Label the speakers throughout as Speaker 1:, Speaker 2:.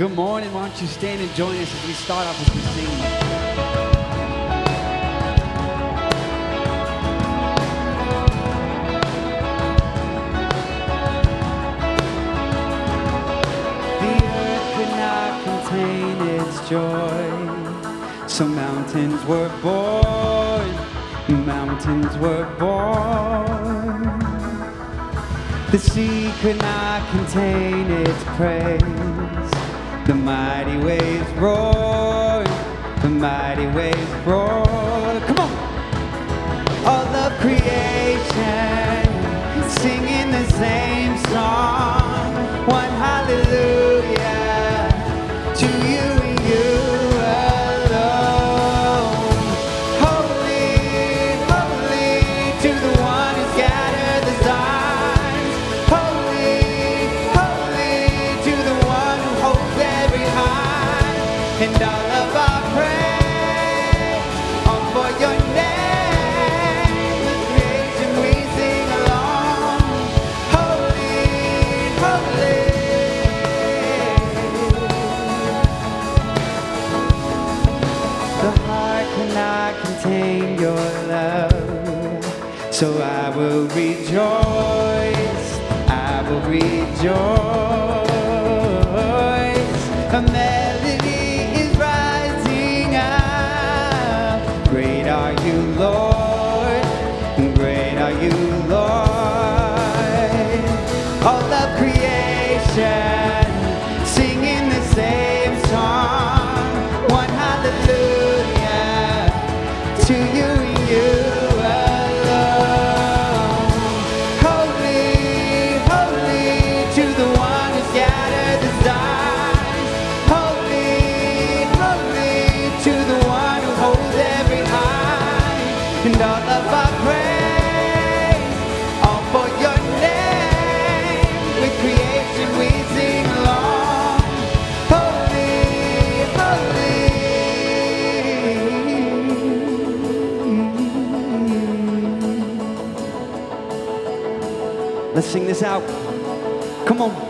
Speaker 1: Good morning. Why don't you stand and join us as we start off with some singing? The earth could not contain its joy. So mountains were born, mountains were born. The sea could not contain its praise. Mighty waves roared, the mighty waves roared. Rejoice. I will rejoice. Let's sing this out. Come on.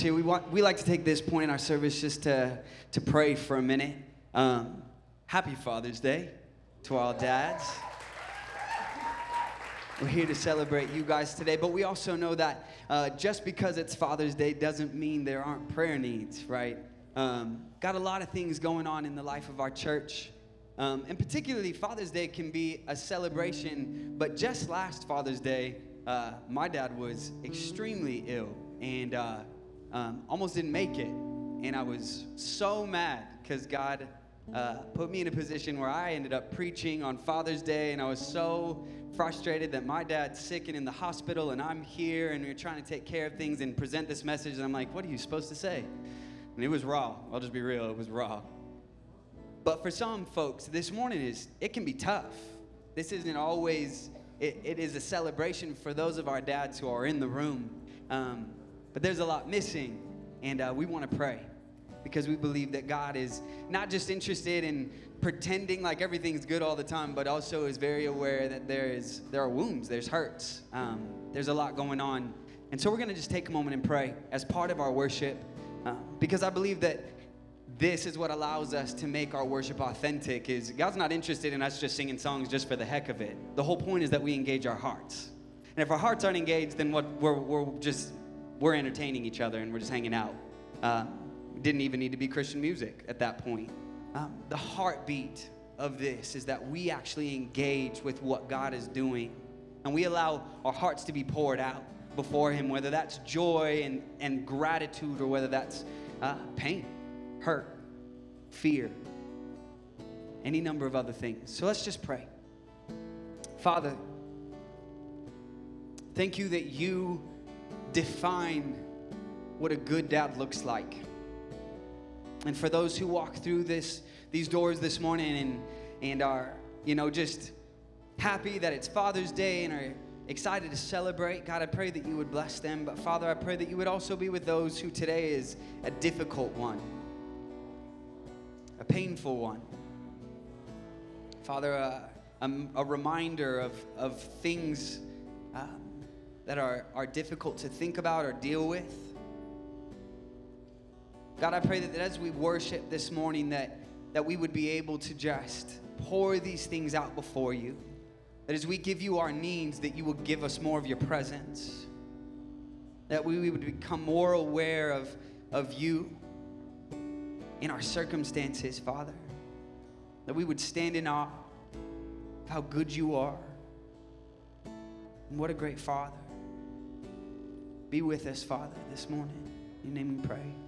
Speaker 1: Here. We, want, we like to take this point in our service just to, to pray for a minute. Um, happy Father's Day to all dads. We're here to celebrate you guys today, but we also know that uh, just because it's Father's Day doesn't mean there aren't prayer needs, right? Um, got a lot of things going on in the life of our church. Um, and particularly, Father's Day can be a celebration, but just last Father's Day, uh, my dad was extremely ill and uh, um, almost didn't make it. And I was so mad because God uh, put me in a position where I ended up preaching on Father's Day, and I was so frustrated that my dad's sick and in the hospital, and I'm here, and we're trying to take care of things and present this message. And I'm like, what are you supposed to say? And it was raw. I'll just be real, it was raw. But for some folks, this morning is it can be tough. This isn't always. It, it is a celebration for those of our dads who are in the room. Um, but there's a lot missing, and uh, we want to pray. because we believe that God is not just interested in pretending like everything's good all the time, but also is very aware that there is there are wounds, there's hurts, um, there's a lot going on, and so we're going to just take a moment and pray as part of our worship, uh, because I believe that this is what allows us to make our worship authentic is god's not interested in us just singing songs just for the heck of it the whole point is that we engage our hearts and if our hearts aren't engaged then what we're, we're just we're entertaining each other and we're just hanging out uh, didn't even need to be christian music at that point um, the heartbeat of this is that we actually engage with what god is doing and we allow our hearts to be poured out before him whether that's joy and, and gratitude or whether that's uh, pain hurt, fear, any number of other things. So let's just pray. Father, thank you that you define what a good dad looks like. And for those who walk through this these doors this morning and and are, you know, just happy that it's Father's Day and are excited to celebrate, God, I pray that you would bless them. But Father, I pray that you would also be with those who today is a difficult one a painful one. Father, uh, a, a, reminder of, of things um, that are, are difficult to think about or deal with. God, I pray that, that as we worship this morning, that, that we would be able to just pour these things out before you. That as we give you our needs, that you will give us more of your presence. That we would become more aware of, of you in our circumstances, Father. That we would stand in awe of how good you are. And what a great Father. Be with us, Father, this morning. In your name we pray.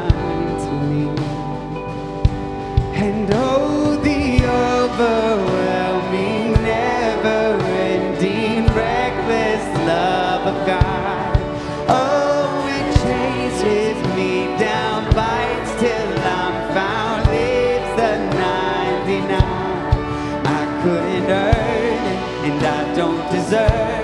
Speaker 1: And oh, the overwhelming, never ending, reckless love of God. Oh, it chases me down, bites till I'm found, leaves the 99. I couldn't earn it, and I don't deserve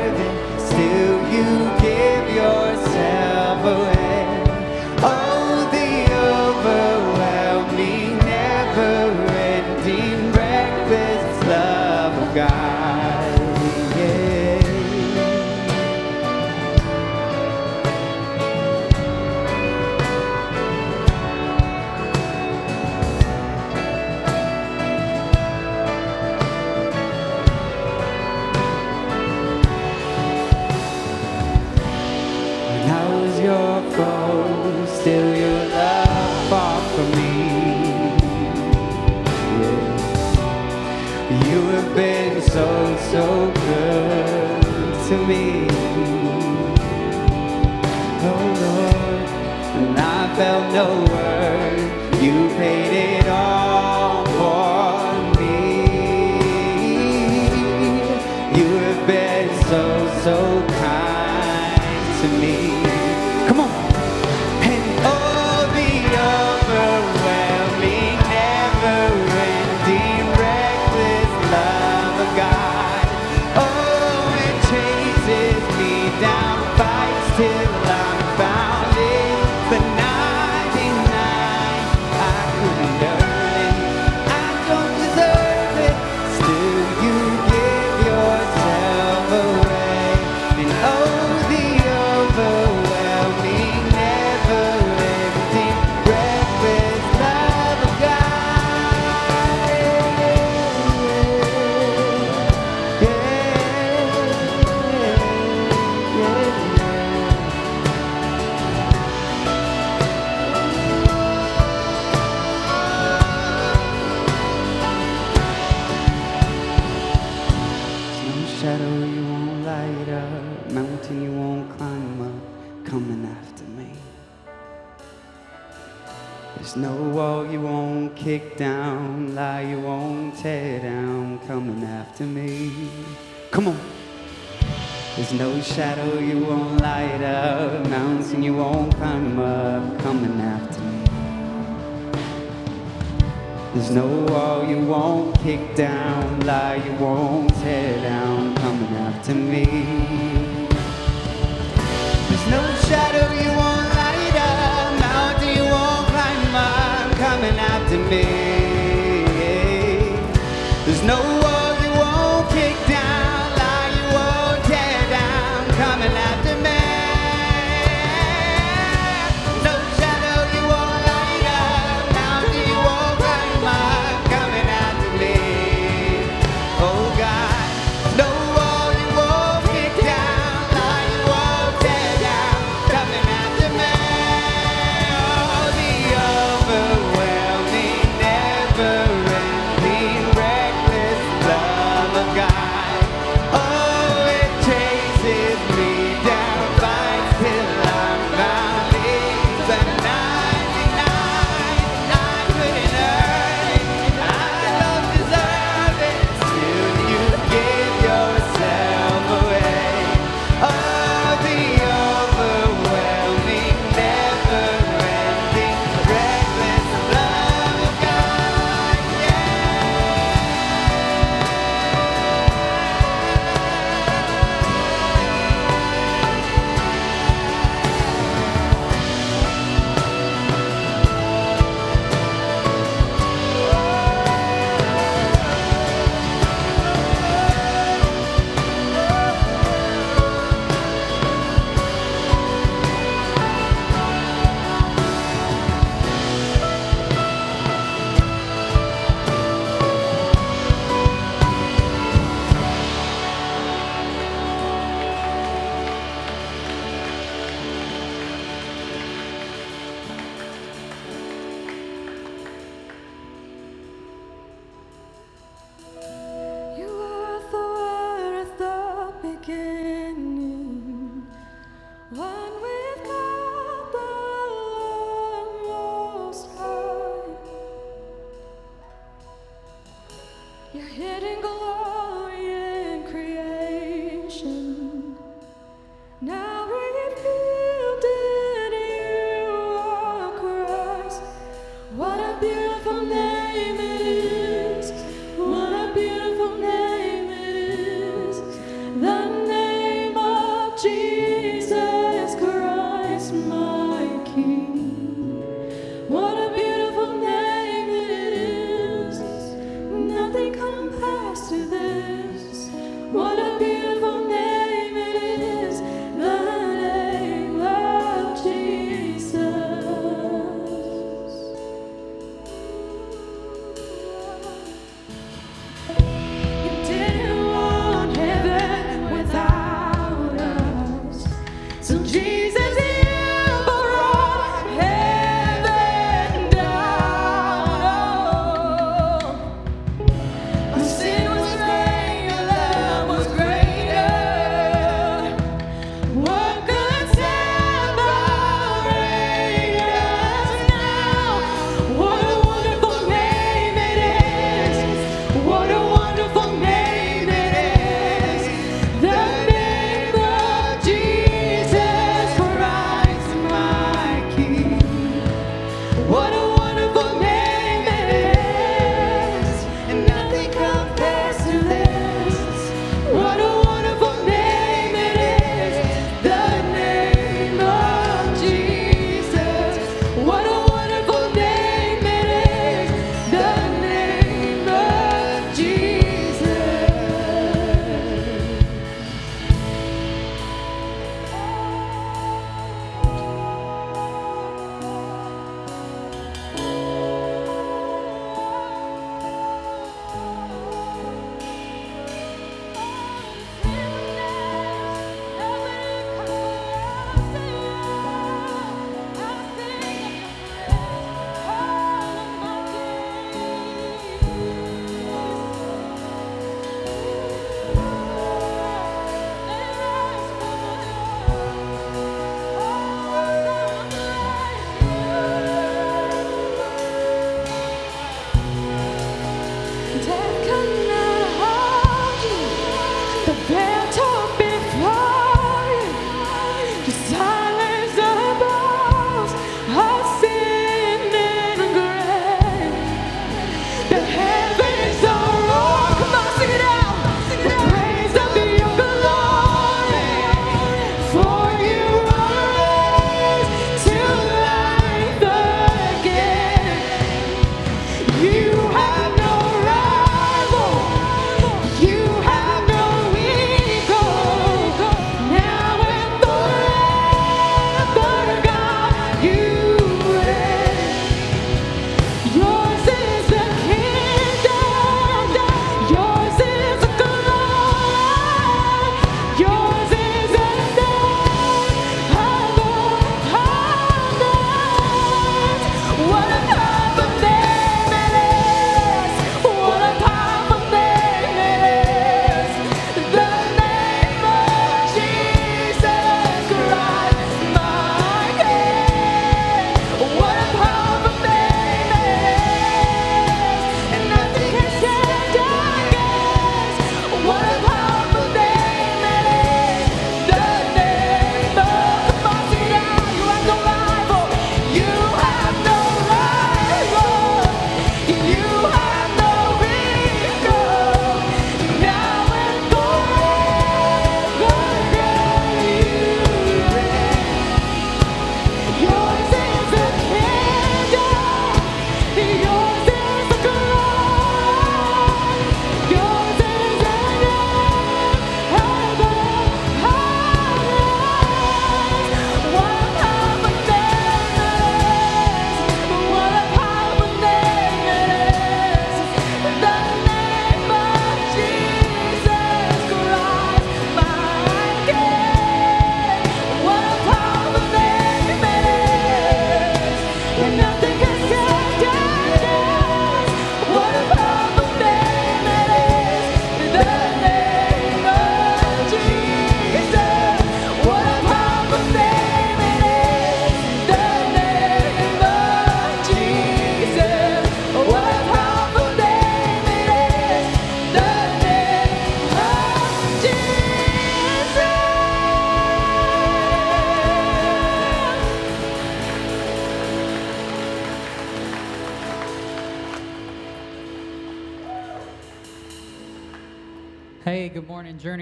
Speaker 2: enough.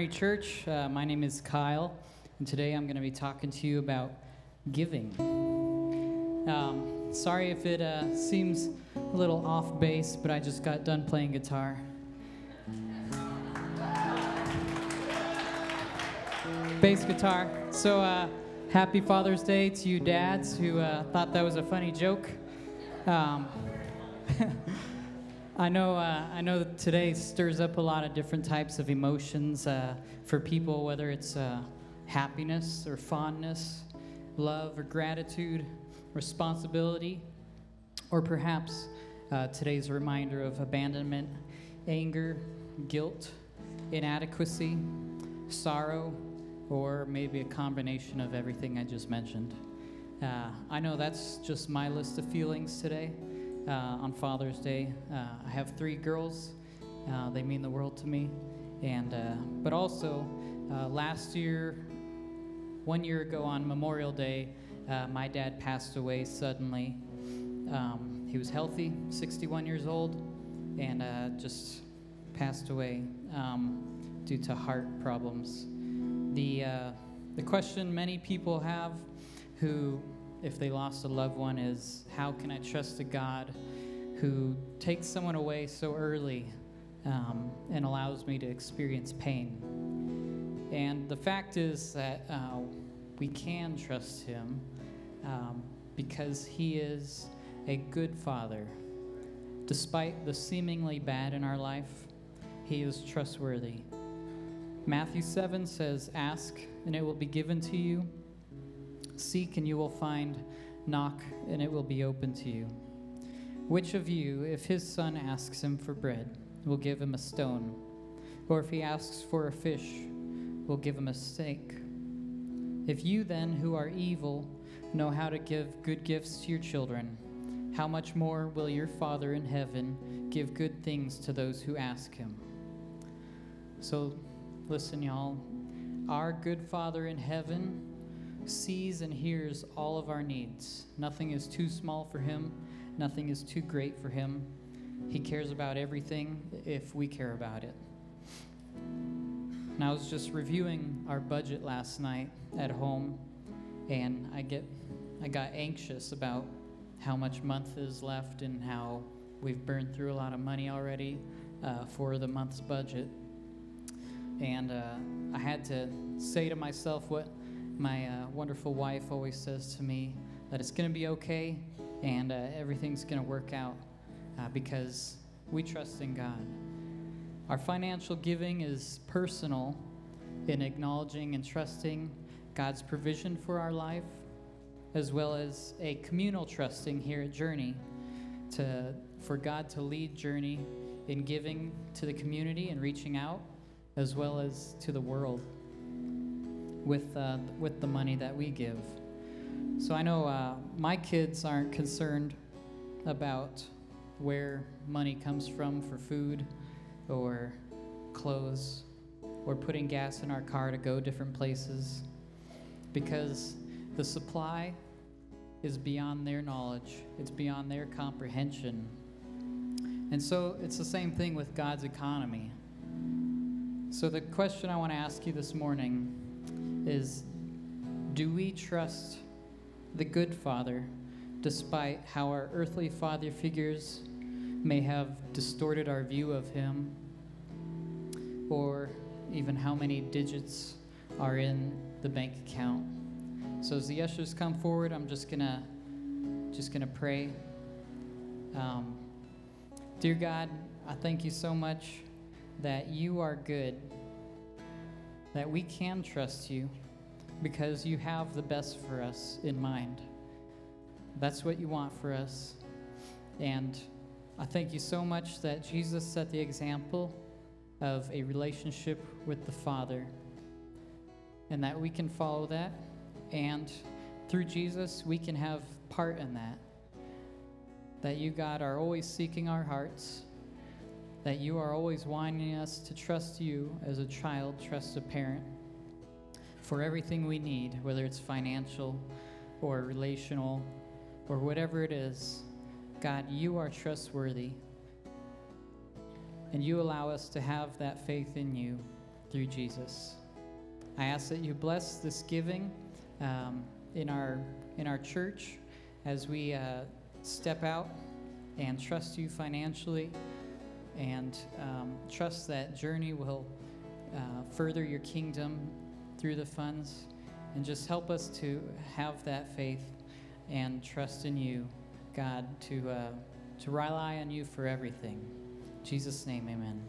Speaker 2: Church. Uh, my name is Kyle, and today I'm going to be talking to you about giving. Um, sorry if it uh, seems a little off base, but I just got done playing guitar. Bass guitar. So, uh, happy Father's Day to you dads who uh, thought that was a funny joke. Um, I know, uh, I know today stirs up a lot of different types of emotions uh, for people, whether it's uh, happiness or fondness, love or gratitude, responsibility, or perhaps uh, today's reminder of abandonment, anger, guilt, inadequacy, sorrow, or maybe a combination of everything I just mentioned. Uh, I know that's just my list of feelings today uh, on Father's Day. Uh, I have three girls. Uh, they mean the world to me. And uh, but also, uh, last year, one year ago on Memorial Day, uh, my dad passed away suddenly. Um, he was healthy, 61 years old, and just passed away um, due to heart problems. The the question many people have who if they lost a loved one is how can I trust a God who takes someone away so early um, and allows me to experience pain? And the fact is that uh, we can trust Him um, because He is a good Father. Despite the seemingly bad in our life, He is trustworthy. Matthew 7 says, Ask, and it will be given to you. Seek and you will find, knock and it will be open to you. Which of you, if his son asks him for bread, will give him a stone? Or if he asks for a fish, will give him a snake? If you then, who are evil, know how to give good gifts to your children, how much more will your Father in heaven give good things to those who ask him? So, listen, y'all. Our good Father in heaven sees and hears all of our needs. Nothing is too small for him, nothing is too great for him. He cares about everything if we care about it. And I was just reviewing our budget last night at home, and I get I got anxious about how much month is left and how we've burned through a lot of money already uh, for the month's budget. And uh, I had to say to myself what my uh, wonderful wife always says to me that it's going to be okay and uh, everything's going to work out uh, because we trust in God. Our financial giving is personal in acknowledging and trusting God's provision for our life, as well as a communal trusting here at Journey to, for God to lead Journey in giving to the community and reaching out, as well as to the world with, uh, with the money that we give. So I know uh, my kids aren't concerned about where money comes from for food or clothes or putting gas in our car to go different places because the supply is beyond their knowledge, it's beyond their comprehension. And so it's the same thing with God's economy. So, the question I want to ask you this morning is do we trust the good Father despite how our earthly father figures may have distorted our view of Him or even how many digits are in the bank account? So as the ushers come forward, I'm just gonna just gonna pray. Um, dear God, I thank you so much that you are good that we can trust you because you have the best for us in mind. That's what you want for us. And I thank you so much that Jesus set the example of a relationship with the Father and that we can follow that. And through Jesus, we can have part in that. That you, God, are always seeking our hearts that you are always wanting us to trust you as a child trusts a parent for everything we need, whether it's financial or relational or whatever it is. God, you are trustworthy. And you allow us to have that faith in you through Jesus. I ask that you bless this giving um, in our in our church as we uh, step out and trust you financially and um, trust that journey will uh, further your kingdom through the funds and just help us to have that faith and trust in you, God, to, uh, to rely on you for everything. In Jesus' name, amen.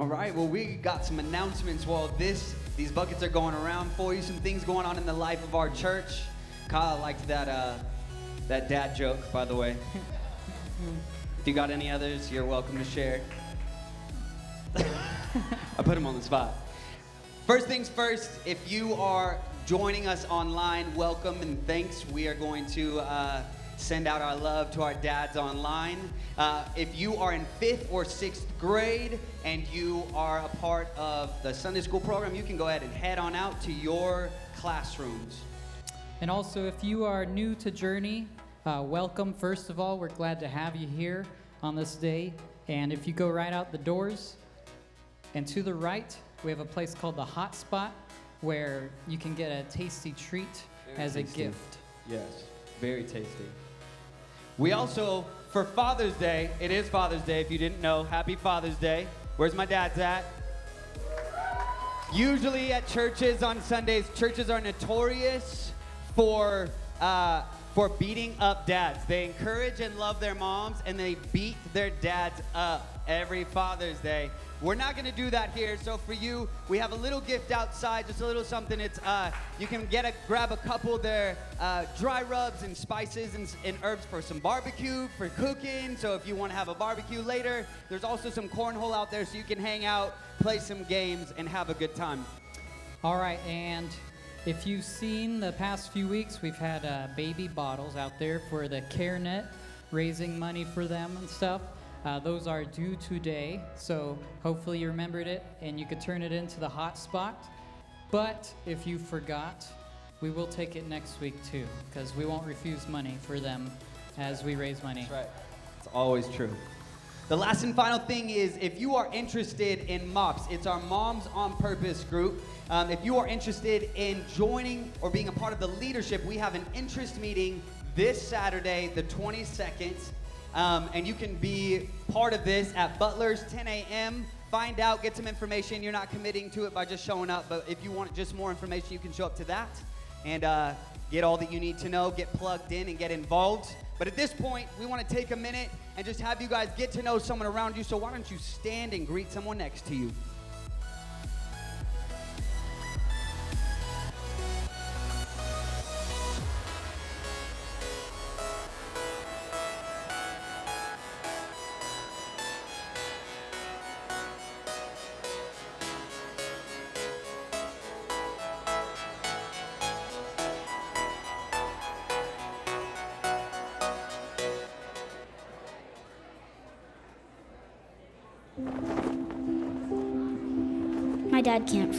Speaker 1: All right, well, we got some announcements while this these buckets are going around for you. Some things going on in the life of our church. Kyle liked that uh, that dad joke, by the way. if you got any others, you're welcome to share. I put him on the spot. First things first, if you are joining us online, welcome and thanks. We are going to uh, send out our love to our dads online. Uh, if you are in fifth or sixth grade and you are a part of the Sunday school program, you can go ahead and head on out to your classrooms.
Speaker 2: And also, if you are new to Journey, uh, welcome. First of all, we're glad to have you here on this day. And if you go right out the doors and to the right, we have a place called the Hot Spot where you can get a tasty treat
Speaker 1: Very
Speaker 2: as
Speaker 1: tasty.
Speaker 2: a gift.
Speaker 1: Yes, very tasty. We also, for Father's Day, it is Father's Day if you didn't know. Happy Father's Day. Where's my dad's at? Usually at churches on Sundays, churches are notorious for uh, for beating up dads. They encourage and love their moms, and they beat their dads up every Father's Day. We're not going to do that here. So for you, we have a little gift outside, just a little something. It's uh, you can get a grab a couple there uh, dry rubs and spices and, and herbs for some barbecue for cooking. So if you want to have a barbecue later, there's also some cornhole out there so you can hang out, play some games, and have a good time.
Speaker 2: All right, and if you've seen the past few weeks, we've had uh, baby bottles out there for the CareNet, raising money for them and stuff. Uh, those are due today, so hopefully you remembered it and you could turn it into the hot spot. But if you forgot, we will take it next week too, because we won't refuse money for them as we raise money.
Speaker 1: That's right. It's always true. The last and final thing is if you are interested in MOPS, it's our Moms on Purpose group. Um, if you are interested in joining or being a part of the leadership, we have an interest meeting this Saturday, the 22nd. Um, and you can be part of this at Butler's 10 a.m. Find out, get some information. You're not committing to it by just showing up, but if you want just more information, you can show up to that and uh, get all that you need to know, get plugged in, and get involved. But at this point, we want to take a minute and just have you guys get to know someone around you. So why don't you stand and greet someone next to you?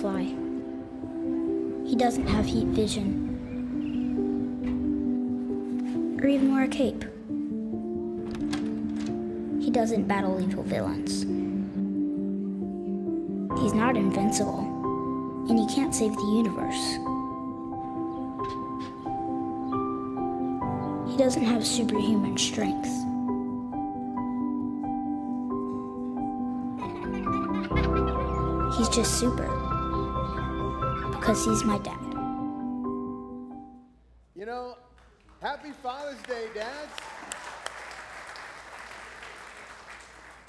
Speaker 3: Fly. He doesn't have heat vision. Or even wear a cape. He doesn't battle evil villains. He's not invincible. And he can't save the universe. He doesn't have superhuman strength. He's just super. Because he's my dad.
Speaker 4: You know, happy Father's Day, dads.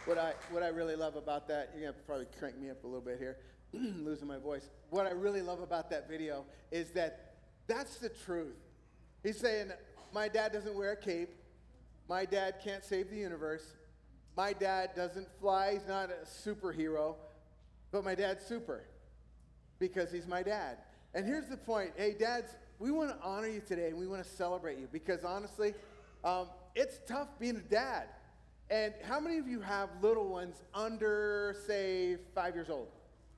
Speaker 4: What I, what I really love about that, you're going to probably crank me up a little bit here, losing my voice. What I really love about that video is that that's the truth. He's saying, My dad doesn't wear a cape. My dad can't save the universe. My dad doesn't fly. He's not a superhero. But my dad's super because he's my dad. And here's the point hey, dads, we want to honor you today and we want to celebrate you because honestly, um, it's tough being a dad. And how many of you have little ones under, say, five years old?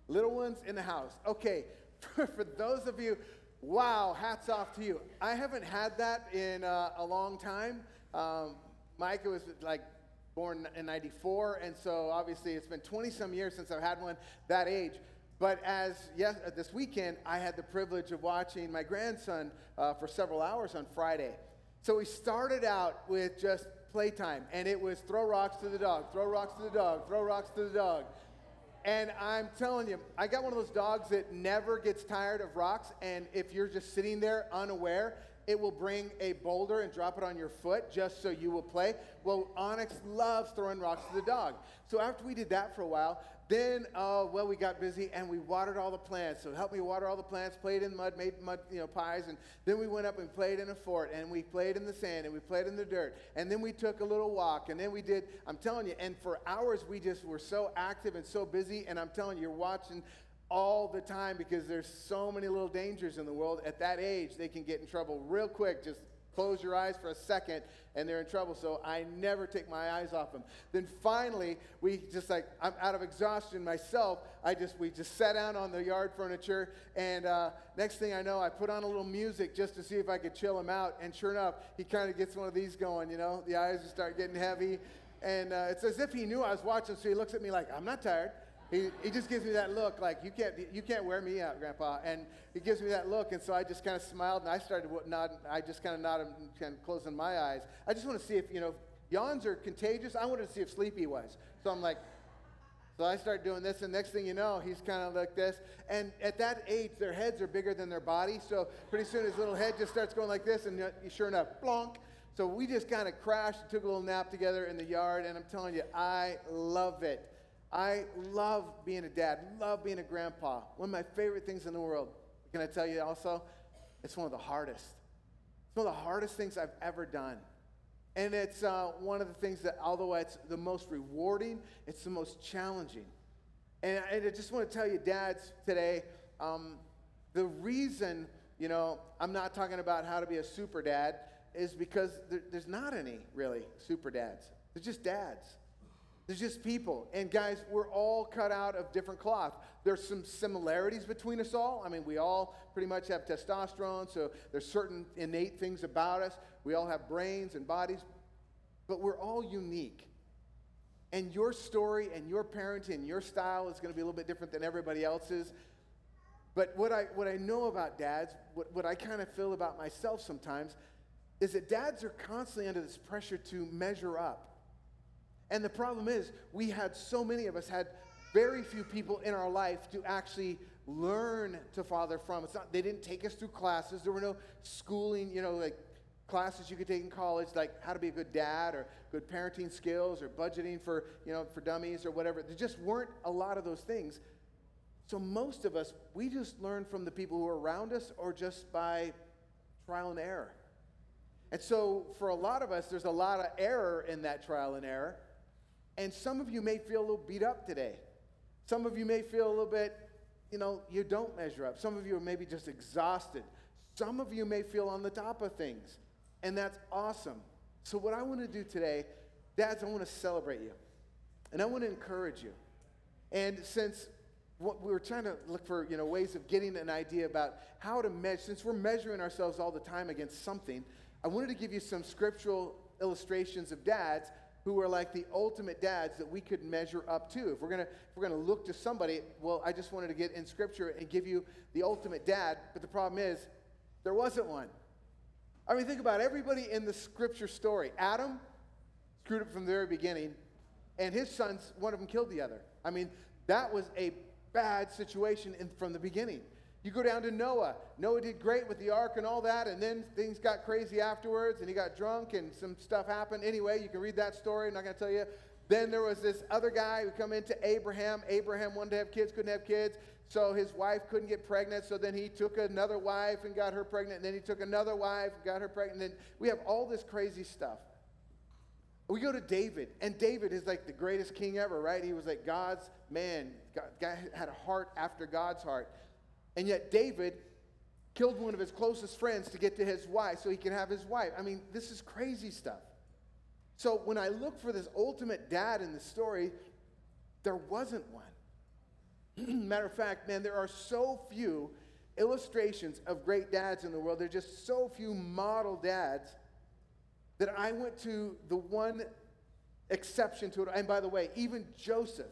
Speaker 4: Little ones in the house. Okay, for, those of you, wow, hats off to you. I haven't had that in uh, a long time. Um, Micah was like born in 94, and so obviously it's been 20 some years since I've had one that age. But as yes, uh, this weekend, I had the privilege of watching my grandson uh, for several hours on Friday. So we started out with just playtime, and it was throw rocks to the dog, throw rocks to the dog, throw rocks to the dog. And I'm telling you, I got one of those dogs that never gets tired of rocks. And if you're just sitting there unaware, it will bring a boulder and drop it on your foot just so you will play. Well, Onyx loves throwing rocks to the dog. So after we did that for a while, then, uh, well, we got busy and we watered all the plants. So help me water all the plants, played in mud, made mud, you know, pies. And then we went up and played in a fort and we played in the sand and we played in the dirt. And then we took a little walk and then we did, I'm telling you, and for hours we just were so active and so busy. And I'm telling you, you're watching all the time because there's so many little dangers in the world. At that age, they can get in trouble real quick. Just close your eyes for a second and they're in trouble. So I never take my eyes off them. Then finally, we just like, I'm out of exhaustion myself. I just, we just sat down on the yard furniture. And uh, next thing I know, I put on a little music just to see if I could chill him out. And sure enough, he kind of gets one of these going, you know, the eyes start getting heavy. And uh, it's as if he knew I was watching. So he looks at me like, I'm not tired. He, he just gives me that look like, you can't, you can't wear me out, Grandpa. And he gives me that look. And so I just kind of smiled and I started nodding. I just kind of nodded and kind of closing my eyes. I just want to see if, you know, yawns are contagious. I wanted to see if Sleepy was. So I'm like, so I start doing this, and next thing you know, he's kind of like this. And at that age, their heads are bigger than their body. So pretty soon his little head just starts going like this, and uh, sure enough, blonk. So we just kind of crashed and took a little nap together in the yard, and I'm telling you, I love it. I love being a dad, love being a grandpa. One of my favorite things in the world. Can I tell you also? It's one of the hardest. It's one of the hardest things I've ever done. And it's uh, one of the things that, although it's the most rewarding, it's the most challenging. And, and I just want to tell you, dads, today, um, the reason, you know, I'm not talking about how to be a super dad is because there, there's not any really super dads. They're just dads. There's just people. And guys, we're all cut out of different cloth. There's some similarities between us all. I mean, we all pretty much have testosterone, so there's certain innate things about us. We all have brains and bodies, but we're all unique. And your story and your parenting and your style is going to be a little bit different than everybody else's. But what I, what I know about dads, what, what I kind of feel about myself sometimes, is that dads are constantly under this pressure to measure up. And the problem is, we had so many of us had very few people in our life to actually learn to father from. It's not, they didn't take us through classes. There were no schooling, you know, like classes you could take in college, like how to be a good dad or good parenting skills or budgeting for, you know, for dummies or whatever. There just weren't a lot of those things. So most of us, we just learn from the people who are around us or just by trial and error. And so for a lot of us, there's a lot of error in that trial and error. And some of you may feel a little beat up today. Some of you may feel a little bit, you know, you don't measure up. Some of you are maybe just exhausted. Some of you may feel on the top of things. And that's awesome. So, what I want to do today, dads, I want to celebrate you. And I want to encourage you. And since what we were trying to look for, you know, ways of getting an idea about how to measure, since we're measuring ourselves all the time against something, I wanted to give you some scriptural illustrations of dads who are like the ultimate dads that we could measure up to. If we're gonna if we're gonna look to somebody, well, I just wanted to get in scripture and give you the ultimate dad, but the problem is there wasn't one. I mean, think about everybody in the scripture story. Adam screwed up from the very beginning, and his sons, one of them killed the other. I mean, that was a bad situation in, from the beginning. You go down to Noah. Noah did great with the ark and all that, and then things got crazy afterwards, and he got drunk, and some stuff happened. Anyway, you can read that story. I'm not going to tell you. Then there was this other guy who come into Abraham. Abraham wanted to have kids, couldn't have kids, so his wife couldn't get pregnant. So then he took another wife and got her pregnant. And then he took another wife and got her pregnant. And we have all this crazy stuff. We go to David, and David is like the greatest king ever, right? He was like God's man. God had a heart after God's heart. And yet, David killed one of his closest friends to get to his wife so he can have his wife. I mean, this is crazy stuff. So, when I look for this ultimate dad in the story, there wasn't one. Matter of fact, man, there are so few illustrations of great dads in the world. There are just so few model dads that I went to the one exception to it. And by the way, even Joseph,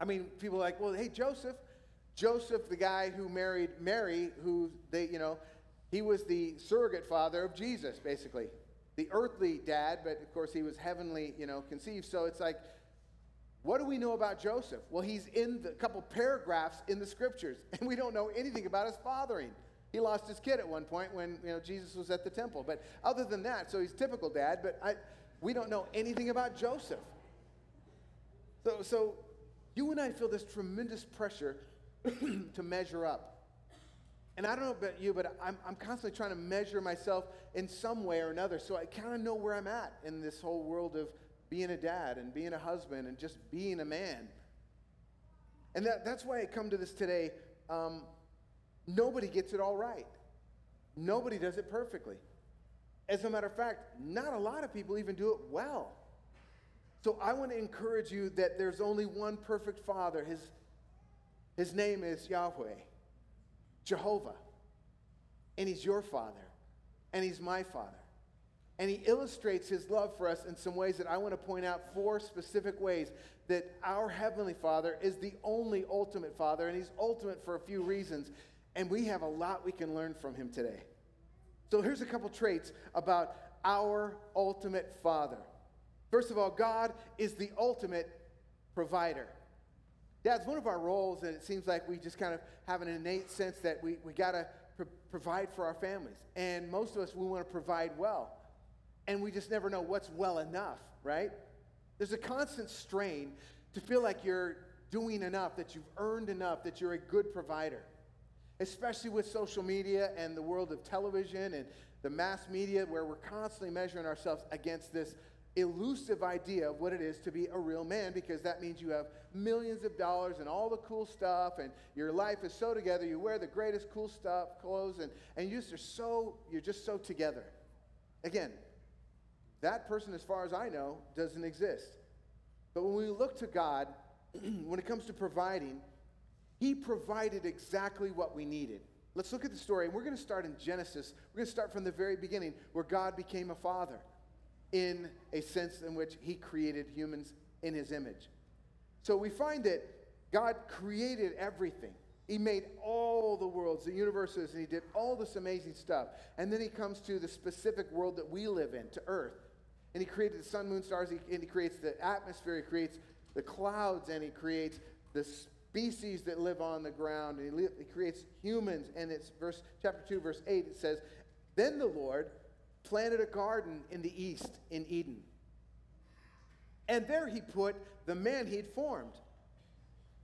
Speaker 4: I mean, people are like, well, hey, Joseph, Joseph, the guy who married Mary, who they, you know, he was the surrogate father of Jesus, basically. The earthly dad, but of course he was heavenly, you know, conceived. So it's like, what do we know about Joseph? Well, he's in the couple paragraphs in the scriptures, and we don't know anything about his fathering. He lost his kid at one point when you know Jesus was at the temple. But other than that, so he's typical dad, but I, we don't know anything about Joseph. So, so you and I feel this tremendous pressure to measure up. And I don't know about you, but I'm, I'm constantly trying to measure myself in some way or another so I kind of know where I'm at in this whole world of being a dad and being a husband and just being a man. And that, that's why I come to this today. Um, nobody gets it all right, nobody does it perfectly. As a matter of fact, not a lot of people even do it well. So I want to encourage you that there's only one perfect father. His, his name is Yahweh, Jehovah. And he's your father, and he's my father. And he illustrates his love for us in some ways that I want to point out four specific ways that our Heavenly Father is the only ultimate Father, and he's ultimate for a few reasons. And we have a lot we can learn from him today. So here's a couple traits about our ultimate Father. First of all, God is the ultimate provider. Dad's one of our roles, and it seems like we just kind of have an innate sense that we, we got to pr- provide for our families. And most of us, we want to provide well. And we just never know what's well enough, right? There's a constant strain to feel like you're doing enough, that you've earned enough, that you're a good provider. Especially with social media and the world of television and the mass media, where we're constantly measuring ourselves against this elusive idea of what it is to be a real man because that means you have millions of dollars and all the cool stuff and your life is so together. You wear the greatest cool stuff clothes and, and you just are so you're just so together. Again that person as far as i know doesn't exist. But when we look to god when it comes to providing he provided exactly what we needed. Let's look at the story and we're going to start in genesis. We're going to start from the very beginning where god became a father in a sense in which he created humans in his image. So we find that God created everything. He made all the worlds, the universes, and he did all this amazing stuff. And then he comes to the specific world that we live in, to Earth. And he created the sun, moon, stars, and he creates the atmosphere, he creates the clouds, and he creates the species that live on the ground, and he, he creates humans. And it's verse chapter 2, verse 8, it says, Then the Lord planted a garden in the east in Eden. And there he put the man he'd formed.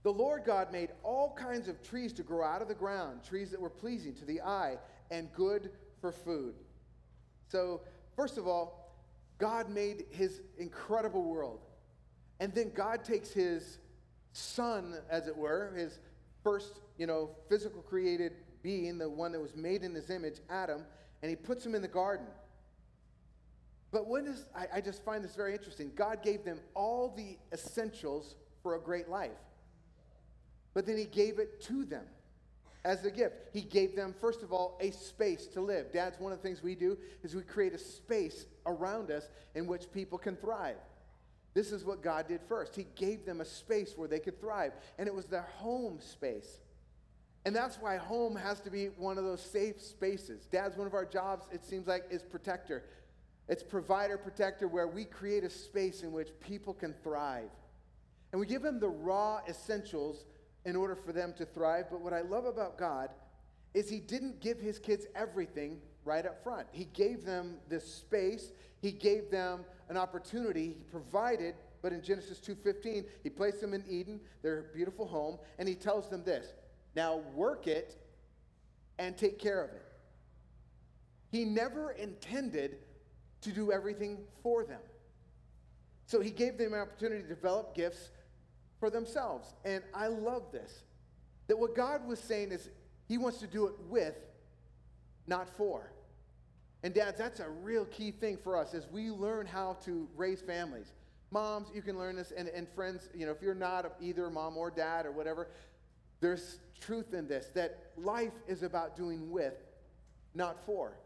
Speaker 4: The Lord God made all kinds of trees to grow out of the ground, trees that were pleasing to the eye and good for food. So, first of all, God made his incredible world. And then God takes his son, as it were, his first, you know, physical created being, the one that was made in his image, Adam, and he puts him in the garden. But when is, I, I just find this very interesting. God gave them all the essentials for a great life. But then he gave it to them as a gift. He gave them, first of all, a space to live. Dads, one of the things we do is we create a space around us in which people can thrive. This is what God did first. He gave them a space where they could thrive, and it was their home space. And that's why home has to be one of those safe spaces. Dad's one of our jobs, it seems like, is protector. It's provider protector where we create a space in which people can thrive. And we give them the raw essentials in order for them to thrive. But what I love about God is He didn't give His kids everything right up front. He gave them this space, He gave them an opportunity, He provided. But in Genesis 2:15, he placed them in Eden, their beautiful home, and he tells them this: "Now work it and take care of it." He never intended to do everything for them. So he gave them an opportunity to develop gifts for themselves. And I love this. That what God was saying is he wants to do it with, not for. And dads, that's a real key thing for us as we learn how to raise families. Moms, you can learn this, and, and friends, you know, if you're not either mom or dad or whatever, there's truth in this that life is about doing with, not for.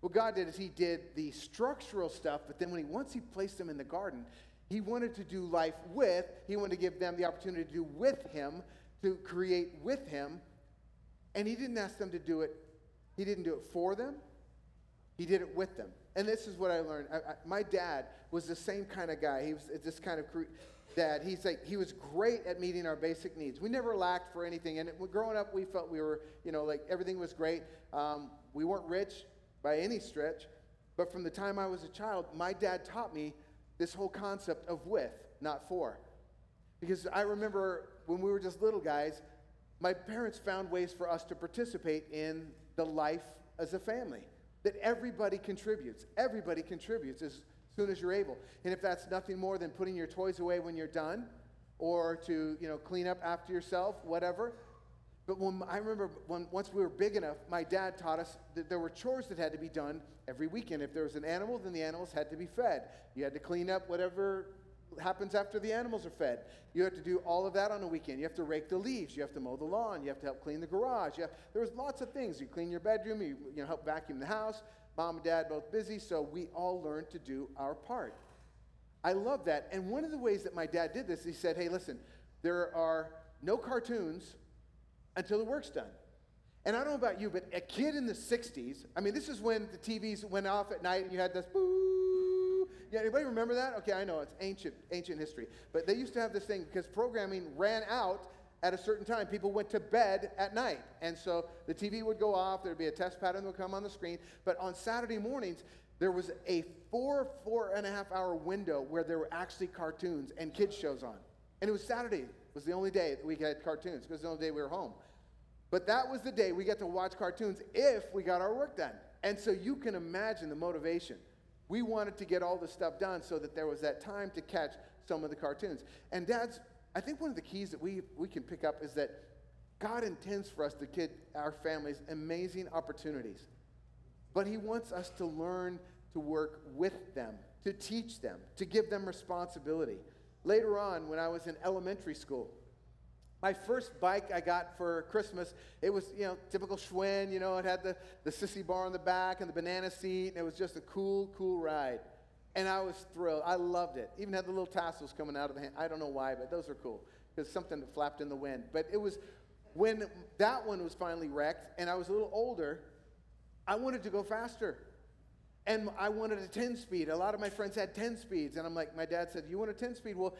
Speaker 4: What God did is He did the structural stuff, but then when He once He placed them in the garden, He wanted to do life with, he wanted to give them the opportunity to do with him, to create with him. And he didn't ask them to do it, he didn't do it for them, he did it with them. And this is what I learned. I, I, my dad was the same kind of guy. He was this kind of cre- dad. He's like he was great at meeting our basic needs. We never lacked for anything. And it, growing up, we felt we were, you know, like everything was great. Um, we weren't rich by any stretch, but from the time I was a child, my dad taught me this whole concept of with, not for. Because I remember when we were just little guys, my parents found ways for us to participate in the life as a family. That everybody contributes. Everybody contributes as soon as you're able. And if that's nothing more than putting your toys away when you're done, or to you know clean up after yourself, whatever. But when I remember when once we were big enough, my dad taught us that there were chores that had to be done every weekend. If there was an animal, then the animals had to be fed. You had to clean up whatever happens after the animals are fed. You have to do all of that on a weekend. You have to rake the leaves. You have to mow the lawn. You have to help clean the garage. Have, there was lots of things. You clean your bedroom. You, you know, help vacuum the house. Mom and dad both busy, so we all learned to do our part. I love that. And one of the ways that my dad did this, he said, hey, listen, there are no cartoons until the work's done. And I don't know about you, but a kid in the 60s, I mean, this is when the TVs went off at night and you had this boo. Yeah, anybody remember that? Okay, I know it's ancient, ancient history. But they used to have this thing because programming ran out at a certain time. People went to bed at night. And so the TV would go off, there'd be a test pattern that would come on the screen. But on Saturday mornings, there was a four, four and a half hour window where there were actually cartoons and kids shows on. And it was Saturday was the only day that we had cartoons because the only day we were home. But that was the day we got to watch cartoons if we got our work done. And so you can imagine the motivation. We wanted to get all this stuff done so that there was that time to catch some of the cartoons. And dads, I think one of the keys that we, we can pick up is that God intends for us to give our families amazing opportunities. But He wants us to learn to work with them, to teach them, to give them responsibility. Later on, when I was in elementary school, my first bike I got for Christmas, it was, you know, typical Schwinn, you know, it had the, the sissy bar on the back and the banana seat, and it was just a cool, cool ride. And I was thrilled. I loved it. Even had the little tassels coming out of the hand. I don't know why, but those are cool. Because something that flapped in the wind. But it was when that one was finally wrecked and I was a little older, I wanted to go faster. And I wanted a 10 speed. A lot of my friends had 10 speeds. And I'm like, my dad said, You want a 10 speed? Well,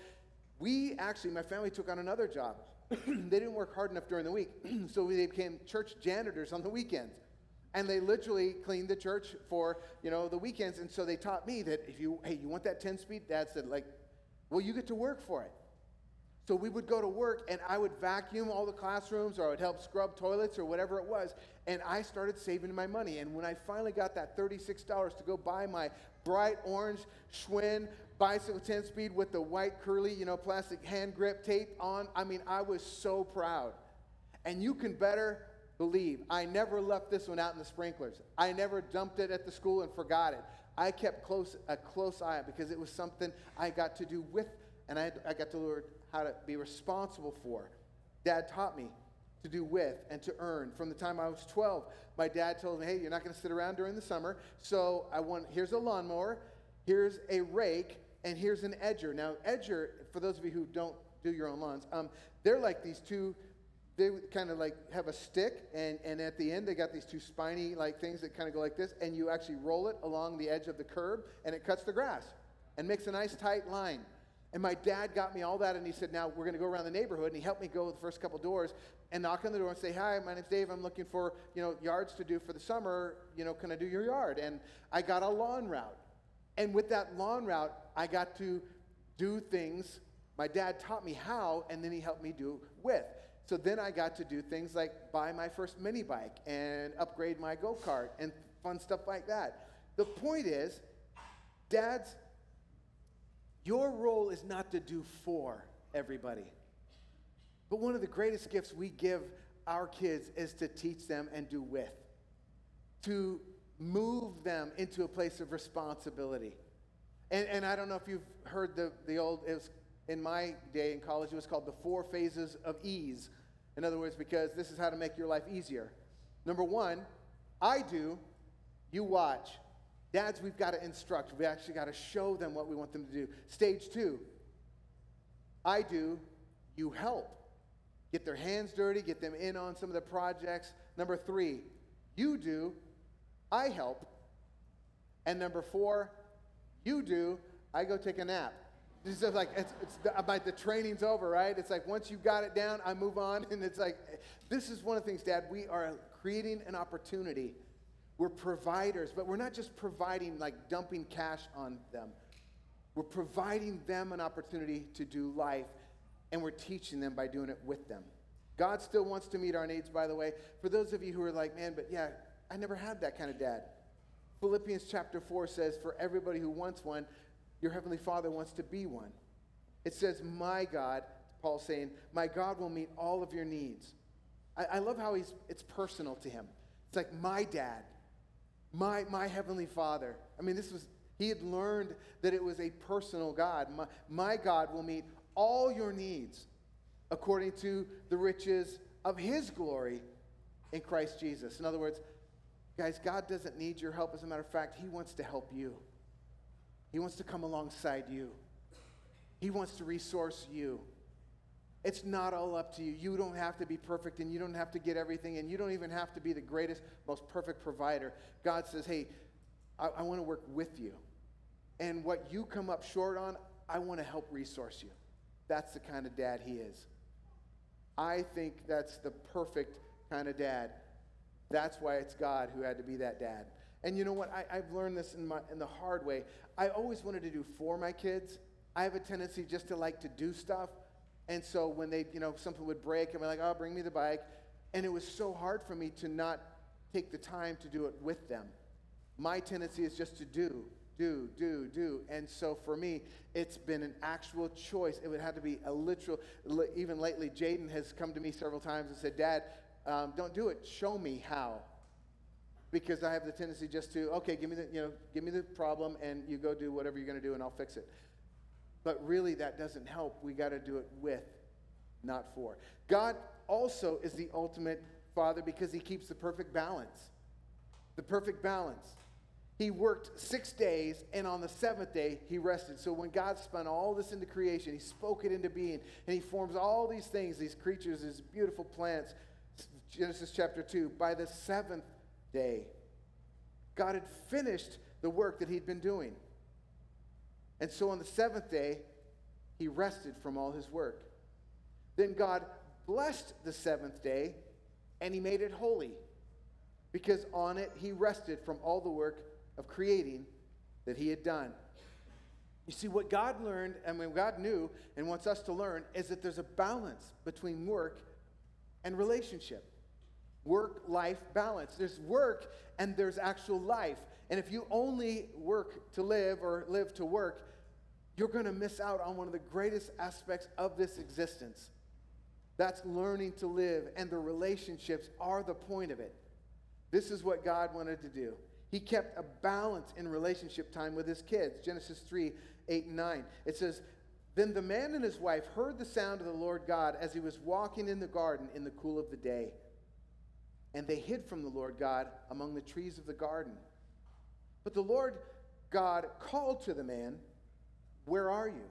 Speaker 4: we actually, my family took on another job. they didn't work hard enough during the week. so they became church janitors on the weekends. And they literally cleaned the church for, you know, the weekends. And so they taught me that if you, hey, you want that 10 speed? Dad said, like, well, you get to work for it. So we would go to work and I would vacuum all the classrooms or I would help scrub toilets or whatever it was. And I started saving my money. And when I finally got that $36 to go buy my bright orange Schwinn bicycle 10 speed with the white curly, you know, plastic hand grip tape on, I mean, I was so proud. And you can better believe I never left this one out in the sprinklers. I never dumped it at the school and forgot it. I kept close a close eye because it was something I got to do with, and I, I got to learn how to be responsible for. Dad taught me to do with and to earn. From the time I was 12, my dad told me, "Hey, you're not going to sit around during the summer, so I want here's a lawnmower, here's a rake, and here's an edger." Now, edger, for those of you who don't do your own lawns, um, they're like these two they kind of like have a stick and, and at the end they got these two spiny like things that kind of go like this and you actually roll it along the edge of the curb and it cuts the grass and makes a nice tight line. And my dad got me all that and he said now we're going to go around the neighborhood and he helped me go the first couple doors and knock on the door and say hi my name's dave. I'm looking for you know yards to do for the summer. You know can i do your yard? And i got a lawn route and with that lawn route i got to do things my dad taught me how and then he helped me do with so then I got to do things like buy my first mini bike and upgrade my go kart and fun stuff like that. The point is, dads, your role is not to do for everybody. But one of the greatest gifts we give our kids is to teach them and do with, to move them into a place of responsibility. And, and I don't know if you've heard the, the old, it was in my day in college, it was called the four phases of ease. In other words, because this is how to make your life easier. Number one, I do, you watch. Dads, we've got to instruct. We actually got to show them what we want them to do. Stage two I do, you help. Get their hands dirty, get them in on some of the projects. Number three, you do, I help. And number four, you do, I go take a nap. It's just like, it's, it's about the training's over, right? It's like once you've got it down, I move on. And it's like, this is one of the things, Dad, we are creating an opportunity. We're providers, but we're not just providing, like dumping cash on them. We're providing them an opportunity to do life, and we're teaching them by doing it with them. God still wants to meet our needs, by the way. For those of you who are like, man, but yeah, I never had that kind of dad. Philippians chapter 4 says, For everybody who wants one, your heavenly Father wants to be one. It says, My God, Paul's saying, My God will meet all of your needs. I, I love how he's, it's personal to him. It's like, My dad, my, my heavenly Father. I mean, this was, he had learned that it was a personal God. My, my God will meet all your needs according to the riches of his glory in Christ Jesus. In other words, guys, God doesn't need your help. As a matter of fact, he wants to help you. He wants to come alongside you. He wants to resource you. It's not all up to you. You don't have to be perfect and you don't have to get everything and you don't even have to be the greatest, most perfect provider. God says, hey, I, I want to work with you. And what you come up short on, I want to help resource you. That's the kind of dad he is. I think that's the perfect kind of dad. That's why it's God who had to be that dad. And you know what? I, have learned this in, my, in the hard way. I always wanted to do for my kids. I have a tendency just to like to do stuff. And so when they, you know, something would break, I'm like, oh, bring me the bike. And it was so hard for me to not take the time to do it with them. My tendency is just to do, do, do, do. And so for me, it's been an actual choice. It would have to be a literal, even lately, Jaden has come to me several times and said, Dad, um, don't do it. Show me how. Because I have the tendency just to, okay, give me the, you know, give me the problem and you go do whatever you're going to do and I'll fix it. But really, that doesn't help. We got to do it with, not for. God also is the ultimate Father because He keeps the perfect balance. The perfect balance. He worked six days, and on the seventh day, he rested. So when God spun all this into creation, he spoke it into being, and he forms all these things, these creatures, these beautiful plants. Genesis chapter 2. By the seventh day, God had finished the work that he'd been doing. And so on the seventh day, he rested from all his work. Then God blessed the seventh day and he made it holy because on it he rested from all the work of creating that he had done. You see, what God learned and what God knew and wants us to learn is that there's a balance between work and relationship. Work life balance. There's work and there's actual life. And if you only work to live or live to work, you're going to miss out on one of the greatest aspects of this existence. That's learning to live, and the relationships are the point of it. This is what God wanted to do. He kept a balance in relationship time with his kids. Genesis 3 8 and 9. It says, Then the man and his wife heard the sound of the Lord God as he was walking in the garden in the cool of the day. And they hid from the Lord God among the trees of the garden. But the Lord God called to the man, Where are you?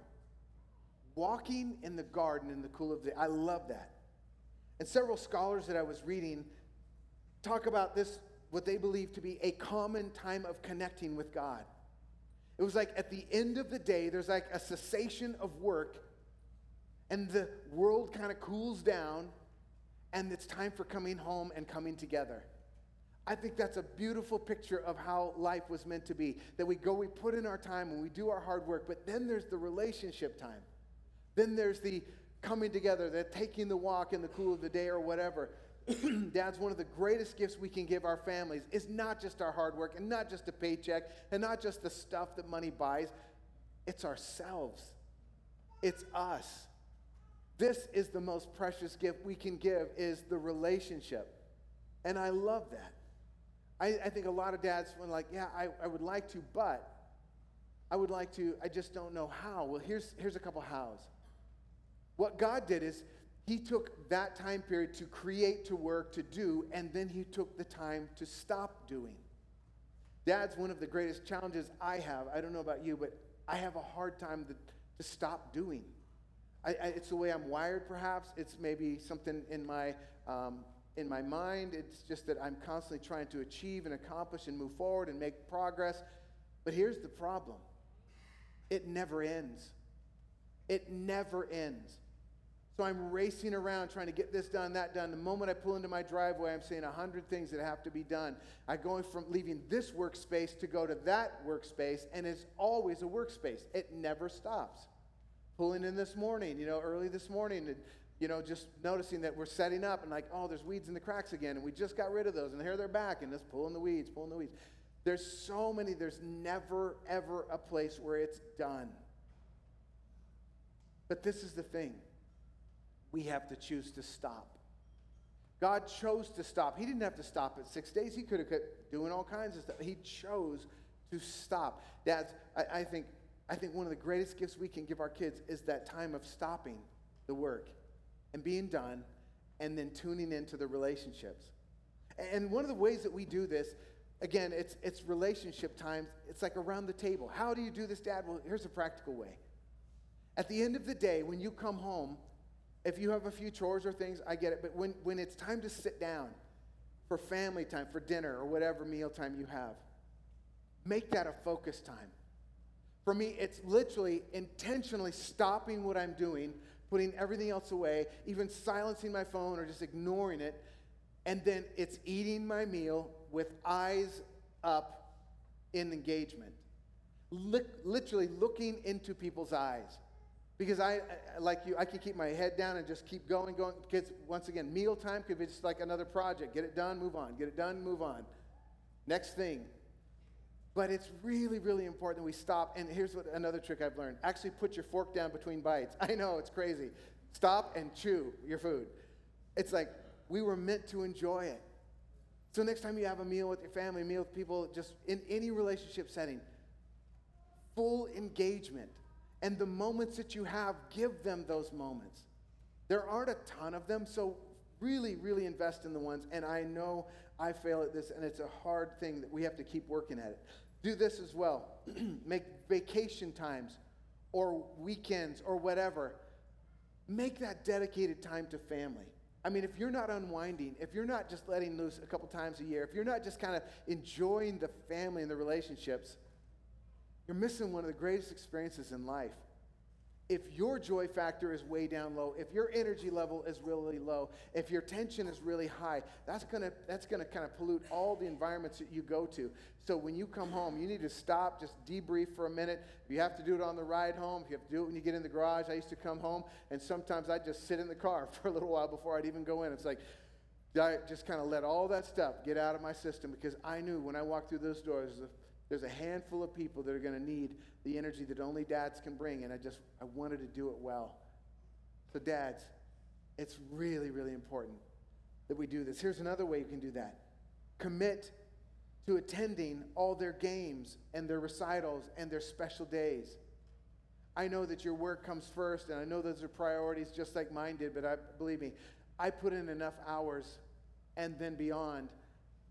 Speaker 4: Walking in the garden in the cool of the day. I love that. And several scholars that I was reading talk about this what they believe to be a common time of connecting with God. It was like at the end of the day, there's like a cessation of work, and the world kind of cools down, and it's time for coming home and coming together. I think that's a beautiful picture of how life was meant to be. That we go, we put in our time, and we do our hard work, but then there's the relationship time. Then there's the coming together, the taking the walk in the cool of the day or whatever. Dad's one of the greatest gifts we can give our families is not just our hard work and not just a paycheck and not just the stuff that money buys. It's ourselves. It's us. This is the most precious gift we can give is the relationship. And I love that. I, I think a lot of dads were like, yeah, I, I would like to, but I would like to, I just don't know how. Well, here's, here's a couple hows. What God did is he took that time period to create, to work, to do, and then he took the time to stop doing. Dad's one of the greatest challenges I have. I don't know about you, but I have a hard time to, to stop doing. I, I, it's the way I'm wired, perhaps. It's maybe something in my, um, in my mind. It's just that I'm constantly trying to achieve and accomplish and move forward and make progress. But here's the problem it never ends. It never ends. So I'm racing around trying to get this done, that done. The moment I pull into my driveway, I'm seeing a hundred things that have to be done. I'm going from leaving this workspace to go to that workspace, and it's always a workspace. It never stops. Pulling in this morning, you know, early this morning, and you know, just noticing that we're setting up and like, oh, there's weeds in the cracks again, and we just got rid of those, and here they're back, and just pulling the weeds, pulling the weeds. There's so many, there's never, ever a place where it's done. But this is the thing we have to choose to stop. God chose to stop. He didn't have to stop at six days. He could have kept doing all kinds of stuff. He chose to stop. That's, I, I, think, I think one of the greatest gifts we can give our kids is that time of stopping the work and being done and then tuning into the relationships. And one of the ways that we do this, again, it's, it's relationship times. It's like around the table. How do you do this, Dad? Well, here's a practical way. At the end of the day, when you come home, if you have a few chores or things, I get it. But when, when it's time to sit down for family time, for dinner, or whatever meal time you have, make that a focus time. For me, it's literally intentionally stopping what I'm doing, putting everything else away, even silencing my phone or just ignoring it. And then it's eating my meal with eyes up in engagement. literally looking into people's eyes. Because I, like you, I can keep my head down and just keep going, going. Because once again, mealtime could be just like another project. Get it done, move on. Get it done, move on. Next thing. But it's really, really important that we stop. And here's what another trick I've learned actually put your fork down between bites. I know, it's crazy. Stop and chew your food. It's like we were meant to enjoy it. So next time you have a meal with your family, a meal with people, just in any relationship setting, full engagement and the moments that you have, give them those moments. There aren't a ton of them, so really, really invest in the ones. And I know I fail at this, and it's a hard thing that we have to keep working at it. Do this as well. Make vacation times or weekends or whatever. Make that dedicated time to family. I mean, if you're not unwinding, if you're not just letting loose a couple times a year, if you're not just kind of enjoying the family and the relationships, you're missing one of the greatest experiences in life. If your joy factor is way down low, if your energy level is really low, if your tension is really high, that's gonna that's gonna kind of pollute all the environments that you go to. So when you come home, you need to stop, just debrief for a minute. If you have to do it on the ride home, if you have to do it when you get in the garage, I used to come home and sometimes I'd just sit in the car for a little while before I'd even go in. It's like I just kind of let all that stuff get out of my system because I knew when I walked through those doors, there's a handful of people that are going to need the energy that only dads can bring, and I just I wanted to do it well. So, dads, it's really, really important that we do this. Here's another way you can do that commit to attending all their games and their recitals and their special days. I know that your work comes first, and I know those are priorities just like mine did, but I, believe me, I put in enough hours and then beyond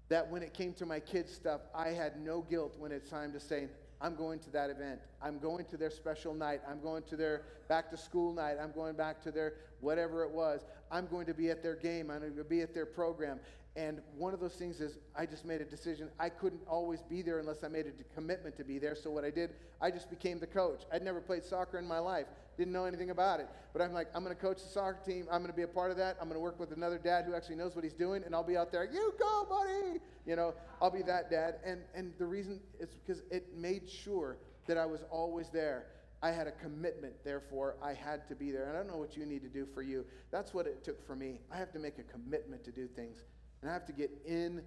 Speaker 4: that when it came to my kids' stuff, I had no guilt when it's time to say, I'm going to that event. I'm going to their special night. I'm going to their back to school night. I'm going back to their whatever it was. I'm going to be at their game. I'm going to be at their program. And one of those things is I just made a decision. I couldn't always be there unless I made a commitment to be there. So what I did, I just became the coach. I'd never played soccer in my life, didn't know anything about it. But I'm like, I'm going to coach the soccer team. I'm going to be a part of that. I'm going to work with another dad who actually knows what he's doing, and I'll be out there. You go, buddy. You know, I'll be that dad. And and the reason is because it made sure that I was always there. I had a commitment, therefore, I had to be there. And I don't know what you need to do for you. That's what it took for me. I have to make a commitment to do things. And I have to get in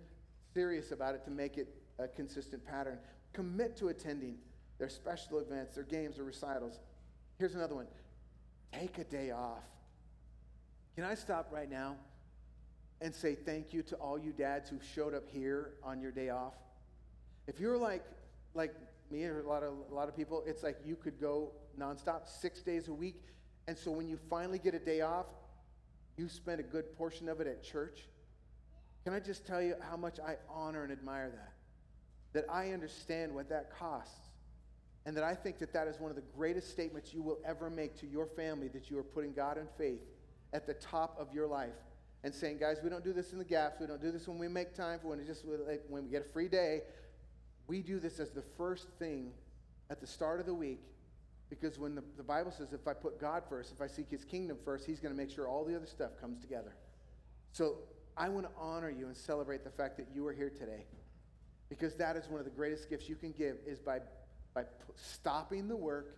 Speaker 4: serious about it to make it a consistent pattern. Commit to attending their special events, their games, their recitals. Here's another one take a day off. Can I stop right now and say thank you to all you dads who showed up here on your day off? If you're like, like me or a lot of, a lot of people, it's like you could go nonstop, six days a week. And so when you finally get a day off, you spend a good portion of it at church can I just tell you how much I honor and admire that? that I understand what that costs. And that I think that that is one of the greatest statements you will ever make to your family that you are putting God and faith at the top of your life and saying, guys, we don't do this in the gaps. We don't do this when we make time for when, just, when we get a free day. We do this as the first thing at the start of the week because when the, the Bible says, if I put God first, if I seek his kingdom first, he's going to make sure all the other stuff comes together. So I want to honor you and celebrate the fact that you are here today because that is one of the greatest gifts you can give is by by stopping the work,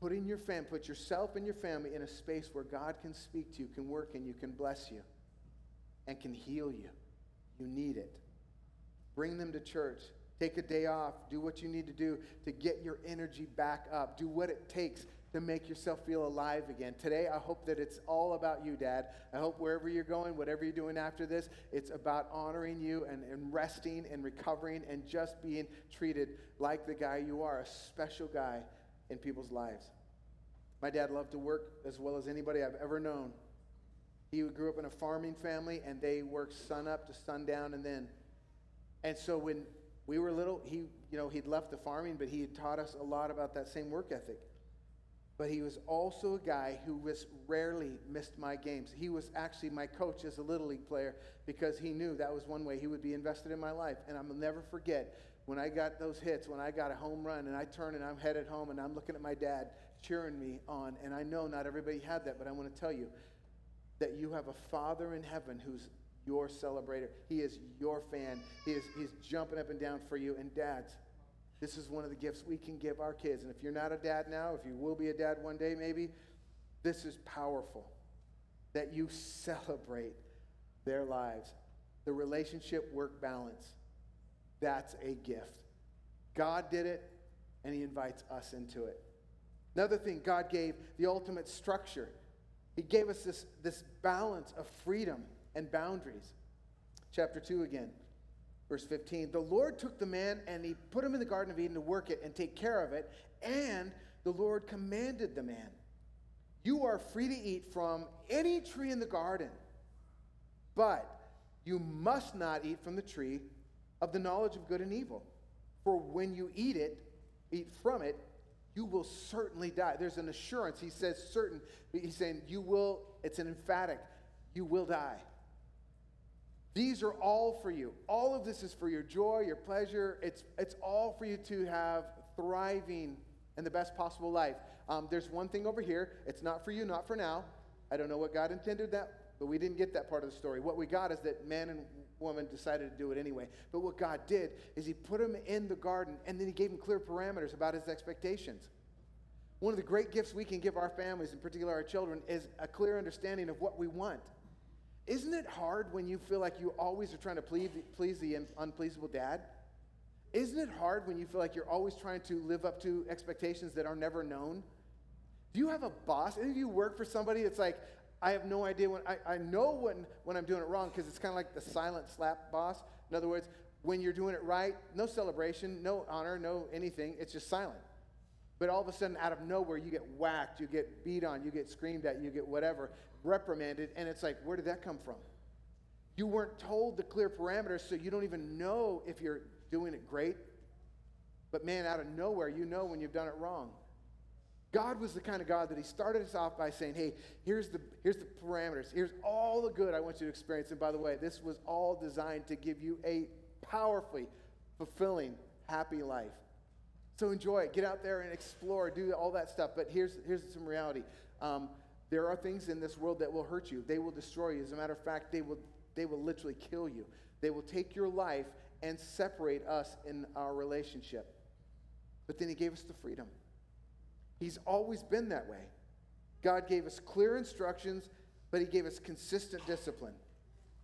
Speaker 4: putting your fam, put yourself and your family in a space where God can speak to you, can work in you, can bless you, and can heal you. You need it. Bring them to church. Take a day off. Do what you need to do to get your energy back up. Do what it takes to make yourself feel alive again. Today, I hope that it's all about you, Dad. I hope wherever you're going, whatever you're doing after this, it's about honoring you and, and resting and recovering and just being treated like the guy you are, a special guy in people's lives. My dad loved to work as well as anybody I've ever known. He grew up in a farming family, and they worked sun up to sundown, and then. And so when we were little, he, you know, he'd left the farming, but he had taught us a lot about that same work ethic but he was also a guy who rarely missed my games. He was actually my coach as a little league player because he knew that was one way he would be invested in my life. And I'll never forget when I got those hits, when I got a home run and I turn and I'm headed home and I'm looking at my dad cheering me on. And I know not everybody had that, but I want to tell you that you have a father in heaven who's your celebrator. He is your fan. He is he's jumping up and down for you. And dads, this is one of the gifts we can give our kids. And if you're not a dad now, if you will be a dad one day maybe, this is powerful that you celebrate their lives. The relationship work balance. That's a gift. God did it, and He invites us into it. Another thing, God gave the ultimate structure. He gave us this, this balance of freedom and boundaries. Chapter 2 again. Verse 15 The Lord took the man and he put him in the Garden of Eden to work it and take care of it. And the Lord commanded the man, You are free to eat from any tree in the garden, but you must not eat from the tree of the knowledge of good and evil. For when you eat it, eat from it, you will certainly die. There's an assurance. He says certain. He's saying you will, it's an emphatic, you will die. These are all for you. All of this is for your joy, your pleasure. It's, it's all for you to have thriving and the best possible life. Um, there's one thing over here. It's not for you, not for now. I don't know what God intended that, but we didn't get that part of the story. What we got is that man and woman decided to do it anyway. But what God did is He put him in the garden and then He gave him clear parameters about his expectations. One of the great gifts we can give our families, in particular our children, is a clear understanding of what we want. Isn't it hard when you feel like you always are trying to please, please the unpleasable dad? Isn't it hard when you feel like you're always trying to live up to expectations that are never known? Do you have a boss? Any of you work for somebody that's like, I have no idea when, I, I know when, when I'm doing it wrong because it's kind of like the silent slap boss. In other words, when you're doing it right, no celebration, no honor, no anything, it's just silent. But all of a sudden, out of nowhere, you get whacked, you get beat on, you get screamed at, you get whatever reprimanded, and it's like, where did that come from? You weren't told the clear parameters, so you don't even know if you're doing it great. But man, out of nowhere, you know when you've done it wrong. God was the kind of God that He started us off by saying, Hey, here's the, here's the parameters. Here's all the good I want you to experience. And by the way, this was all designed to give you a powerfully fulfilling, happy life. So enjoy it. Get out there and explore, do all that stuff. But here's, here's some reality. Um, there are things in this world that will hurt you. They will destroy you. As a matter of fact, they will, they will literally kill you. They will take your life and separate us in our relationship. But then He gave us the freedom. He's always been that way. God gave us clear instructions, but He gave us consistent discipline.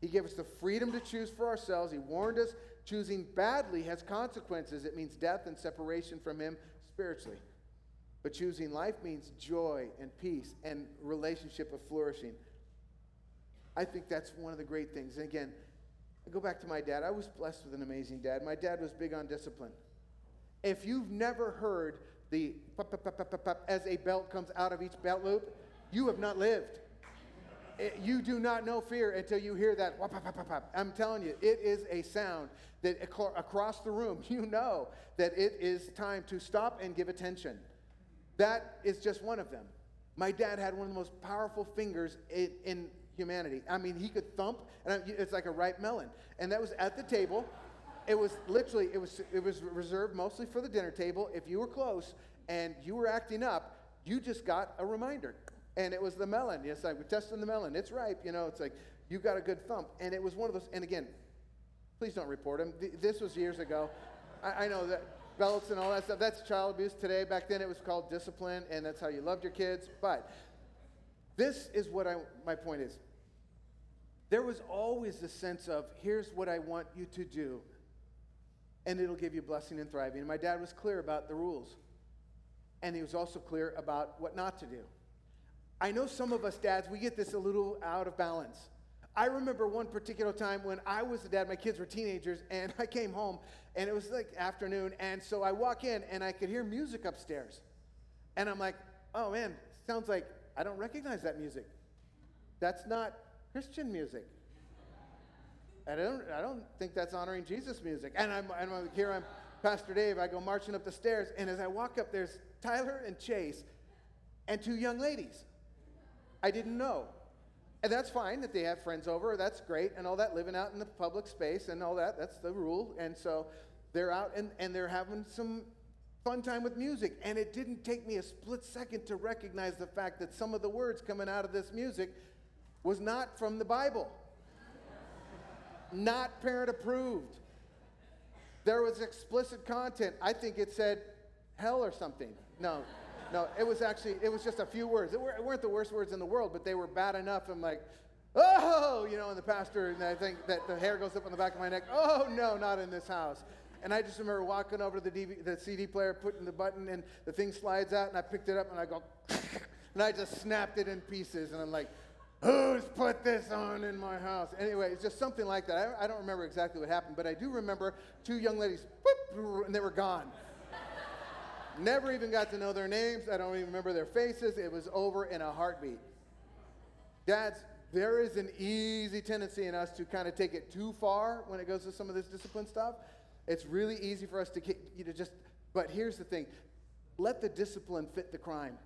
Speaker 4: He gave us the freedom to choose for ourselves. He warned us choosing badly has consequences. It means death and separation from Him spiritually. But choosing life means joy and peace and relationship of flourishing. I think that's one of the great things. And again, I go back to my dad. I was blessed with an amazing dad. My dad was big on discipline. If you've never heard the pop, pop, pop, as a belt comes out of each belt loop, you have not lived. It- you do not know fear until you hear that. pop, pop, pop. I'm telling you, it is a sound that across the room, you know that it is time to stop and give attention. That is just one of them. My dad had one of the most powerful fingers in, in humanity. I mean, he could thump, and it's like a ripe melon. And that was at the table. It was literally, it was, it was reserved mostly for the dinner table. If you were close and you were acting up, you just got a reminder. And it was the melon. It's like, we're testing the melon. It's ripe. You know, it's like, you got a good thump. And it was one of those, and again, please don't report him. This was years ago. I, I know that belts and all that stuff, that's child abuse today. Back then it was called discipline, and that's how you loved your kids. But this is what I, my point is. There was always the sense of, here's what I want you to do, and it'll give you blessing and thriving. And my dad was clear about the rules, and he was also clear about what not to do. I know some of us dads, we get this a little out of balance. I remember one particular time when I was the dad, my kids were teenagers, and I came home, and it was like afternoon, and so I walk in, and I could hear music upstairs. And I'm like, oh man, sounds like I don't recognize that music. That's not Christian music. I don't, I don't think that's honoring Jesus music. And I'm, and I'm here, I'm Pastor Dave. I go marching up the stairs, and as I walk up, there's Tyler and Chase and two young ladies. I didn't know. And that's fine that they have friends over. That's great and all that, living out in the public space and all that. That's the rule. And so they're out and, and they're having some fun time with music. And it didn't take me a split second to recognize the fact that some of the words coming out of this music was not from the Bible, not parent approved. There was explicit content. I think it said hell or something. No, no, it was actually, it was just a few words. It, were, weren't the worst words in the world, but they were bad enough. I'm like, oh, you know, and the pastor, and I think that the hair goes up on the back of my neck. Oh, no, not in this house. And I just remember walking over to the, DV, the CD player, putting the button, and the thing slides out, and I picked it up, and I go, and I just snapped it in pieces. And I'm like, who's put this on in my house? Anyway, it's just something like that. I, I don't remember exactly what happened, but I do remember two young ladies, and they were gone. Never even got to know their names. I don't even remember their faces. It was over in a heartbeat. Dads, there is an easy tendency in us to kind of take it too far when it goes to some of this discipline stuff. It's really easy for us to get, you know, just, but here's the thing let the discipline fit the crime.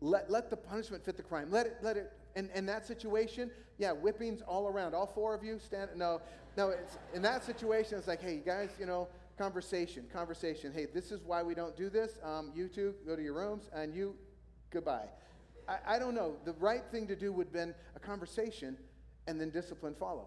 Speaker 4: Let, let the punishment fit the crime. Let it, let it, in, in that situation, yeah, whippings all around. All four of you stand, no, no, it's, in that situation, it's like, hey, you guys, you know, conversation, conversation. Hey, this is why we don't do this. Um, you two go to your rooms, and you, goodbye. I, I don't know. The right thing to do would have been a conversation and then discipline follow.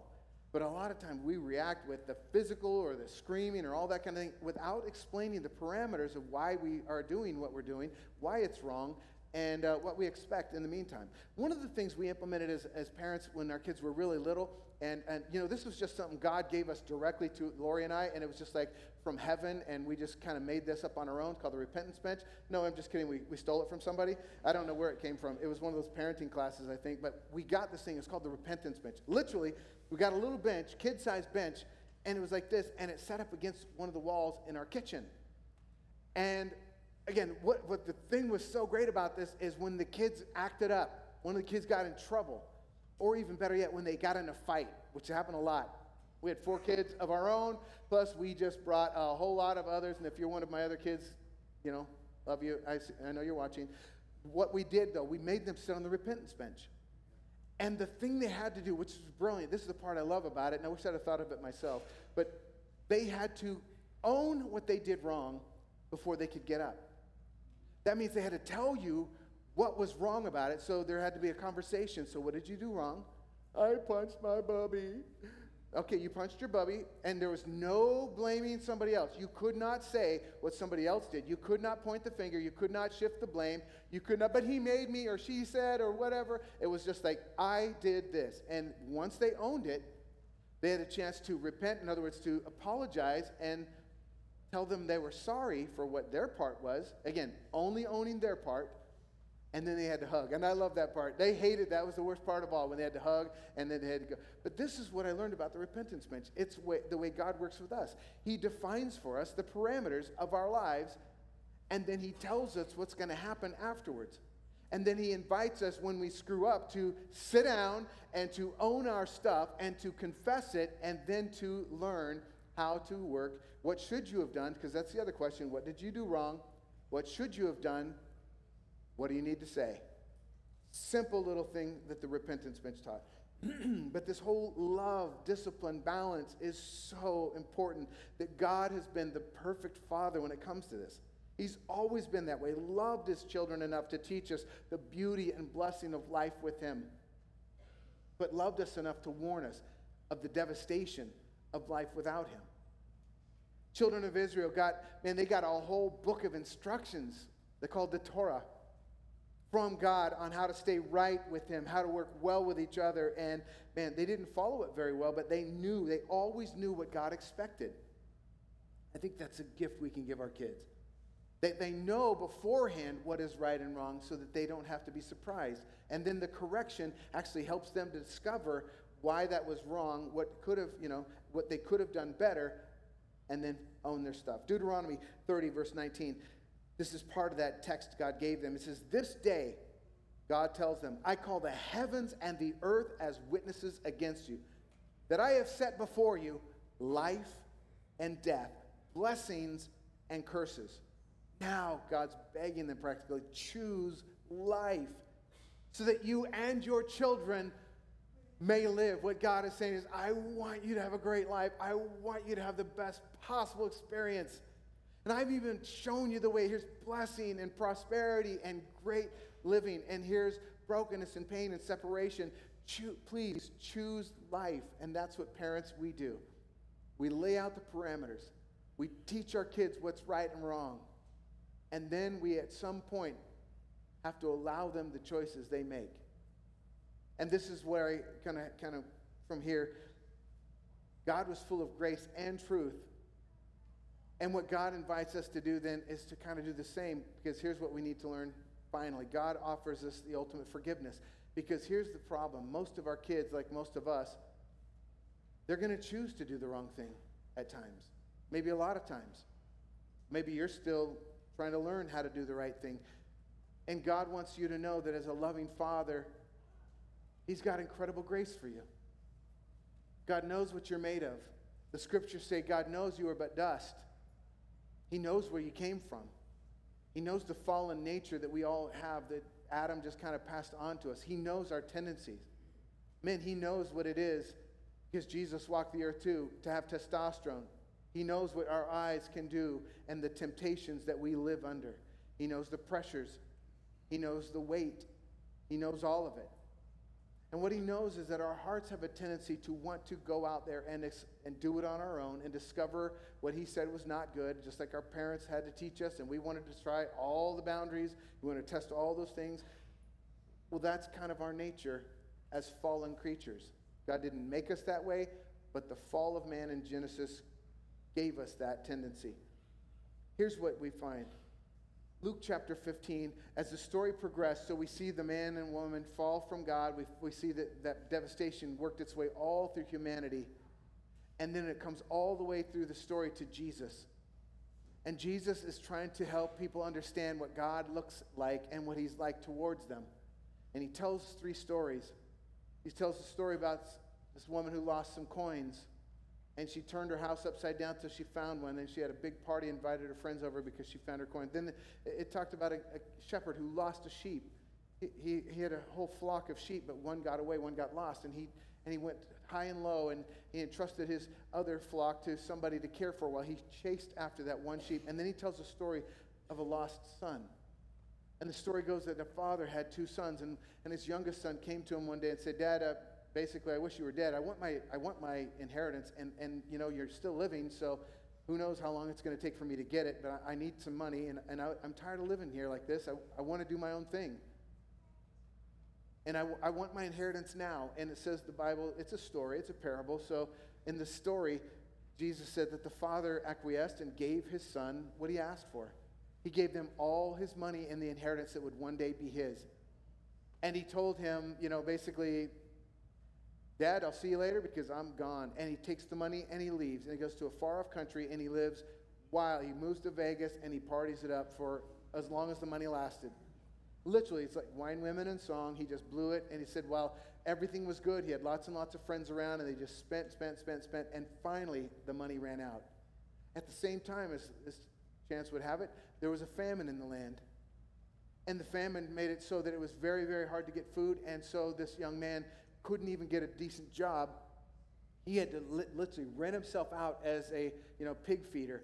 Speaker 4: But a lot of times we react with the physical or the screaming or all that kind of thing without explaining the parameters of why we are doing what we're doing, why it's wrong, and uh, what we expect in the meantime. One of the things we implemented as, as parents when our kids were really little, and, and you know, this was just something God gave us directly to Lori and I, and it was just like from heaven, and we just kind of made this up on our own called the repentance bench. No, I'm just kidding. We, we stole it from somebody. I don't know where it came from. It was one of those parenting classes, I think, but we got this thing. It's called the repentance bench. Literally, we got a little bench, kid sized bench, and it was like this, and it set up against one of the walls in our kitchen. And again, what, what the thing was so great about this is when the kids acted up, when the kids got in trouble, or even better yet, when they got in a fight, which happened a lot. We had four kids of our own, plus we just brought a whole lot of others. And if you're one of my other kids, you know, love you. I, I know you're watching. What we did, though, we made them sit on the repentance bench. And the thing they had to do, which is brilliant, this is the part I love about it, and I wish I'd have thought of it myself, but they had to own what they did wrong before they could get up. That means they had to tell you what was wrong about it, so there had to be a conversation. So, what did you do wrong? I punched my bubby. Okay, you punched your bubby, and there was no blaming somebody else. You could not say what somebody else did. You could not point the finger. You could not shift the blame. You could not, but he made me, or she said, or whatever. It was just like, I did this. And once they owned it, they had a chance to repent, in other words, to apologize and tell them they were sorry for what their part was. Again, only owning their part. And then they had to hug. And I love that part. They hated that was the worst part of all when they had to hug and then they had to go. But this is what I learned about the repentance bench. It's way, the way God works with us. He defines for us the parameters of our lives and then he tells us what's going to happen afterwards. And then he invites us when we screw up to sit down and to own our stuff and to confess it and then to learn how to work. What should you have done? Because that's the other question. What did you do wrong? What should you have done? What do you need to say? Simple little thing that the repentance bench taught. but this whole love, discipline, balance is so important that God has been the perfect father when it comes to this. He's always been that way, loved his children enough to teach us the beauty and blessing of life with him, but loved us enough to warn us of the devastation of life without him. Children of Israel got, man, they got a whole book of instructions. They're called the Torah from God on how to stay right with Him, how to work well with each other. And man, they didn't follow it very well, but they knew, they always knew what God expected. I think that's a gift we can give our kids. They, they know beforehand what is right and wrong so that they don't have to be surprised. And then the correction actually helps them to discover why that was wrong, what could have, you know, what they could have done better, and then own their stuff. Deuteronomy 30, verse 19. This is part of that text God gave them. It says, This day, God tells them, I call the heavens and the earth as witnesses against you, that I have set before you life and death, blessings and curses. Now, God's begging them practically choose life so that you and your children may live. What God is saying is, I want you to have a great life. I want you to have the best possible experience. And I've even shown you the way. Here's blessing and prosperity and great living. And here's brokenness and pain and separation. Cho- please choose life. And that's what parents we do. We lay out the parameters. We teach our kids what's right and wrong. And then we, at some point, have to allow them the choices they make. And this is where I kind of, kind of, from here, God was full of grace and truth and what God invites us to do then is to kind of do the same, because here's what we need to learn finally God offers us the ultimate forgiveness. Because here's the problem most of our kids, like most of us, they're going to choose to do the wrong thing at times, maybe a lot of times. Maybe you're still trying to learn how to do the right thing. And God wants you to know that as a loving father, He's got incredible grace for you. God knows what you're made of. The scriptures say God knows you are but dust. He knows where you came from. He knows the fallen nature that we all have that Adam just kind of passed on to us. He knows our tendencies. Man, he knows what it is because Jesus walked the earth too to have testosterone. He knows what our eyes can do and the temptations that we live under. He knows the pressures. He knows the weight. He knows all of it. And what he knows is that our hearts have a tendency to want to go out there and, and do it on our own and discover what he said was not good, just like our parents had to teach us, and we wanted to try all the boundaries. We want to test all those things. Well, that's kind of our nature as fallen creatures. God didn't make us that way, but the fall of man in Genesis gave us that tendency. Here's what we find Luke chapter 15, as the story progressed, so we see the man and woman fall from God. We, we see that, that devastation worked its way all through humanity. And then it comes all the way through the story to Jesus. And Jesus is trying to help people understand what God looks like and what he's like towards them. And he tells three stories. He tells a story about this woman who lost some coins and she turned her house upside down till she found one. And she had a big party, invited her friends over because she found her coin. Then it, talked about a, a, shepherd who lost a sheep. He, he, had a whole flock of sheep, but one got away, one got lost. And he, and he went high and low, and he entrusted his other flock to somebody to care for while he chased after that one sheep. And then he tells a story of a lost son. And the story goes that the father had two sons, and, and his youngest son came to him one day and said, Dad, uh, basically, I wish you were dead. I want my, I want my inheritance, and, and you know, you're still living, so who knows how long it's going to take for me to get it, but I, I need some money, and, and I, am tired of living here like this. I, I want to do my own thing. And I, I want my inheritance now. And it says the Bible, it's a story, it's a parable. So in the story, Jesus said that the father acquiesced and gave his son what he asked for. He gave them all his money and the inheritance that would one day be his. And he told him, you know, basically, Dad, I'll see you later because I'm gone. And he takes the money and he leaves. And he goes to a far off country and he lives while he moves to Vegas and he parties it up for as long as the money lasted. Literally, it's like wine, women, and song. He just blew it. And he said, while everything was good, he had lots and lots of friends around, and they just spent, spent, spent, spent. And finally, the money ran out. At the same time, as, as chance would have it, there was a famine in the land. And the famine made it so that it was very, very hard to get food. And so this young man couldn't even get a decent job. He had to li- literally rent himself out as a you know, pig feeder.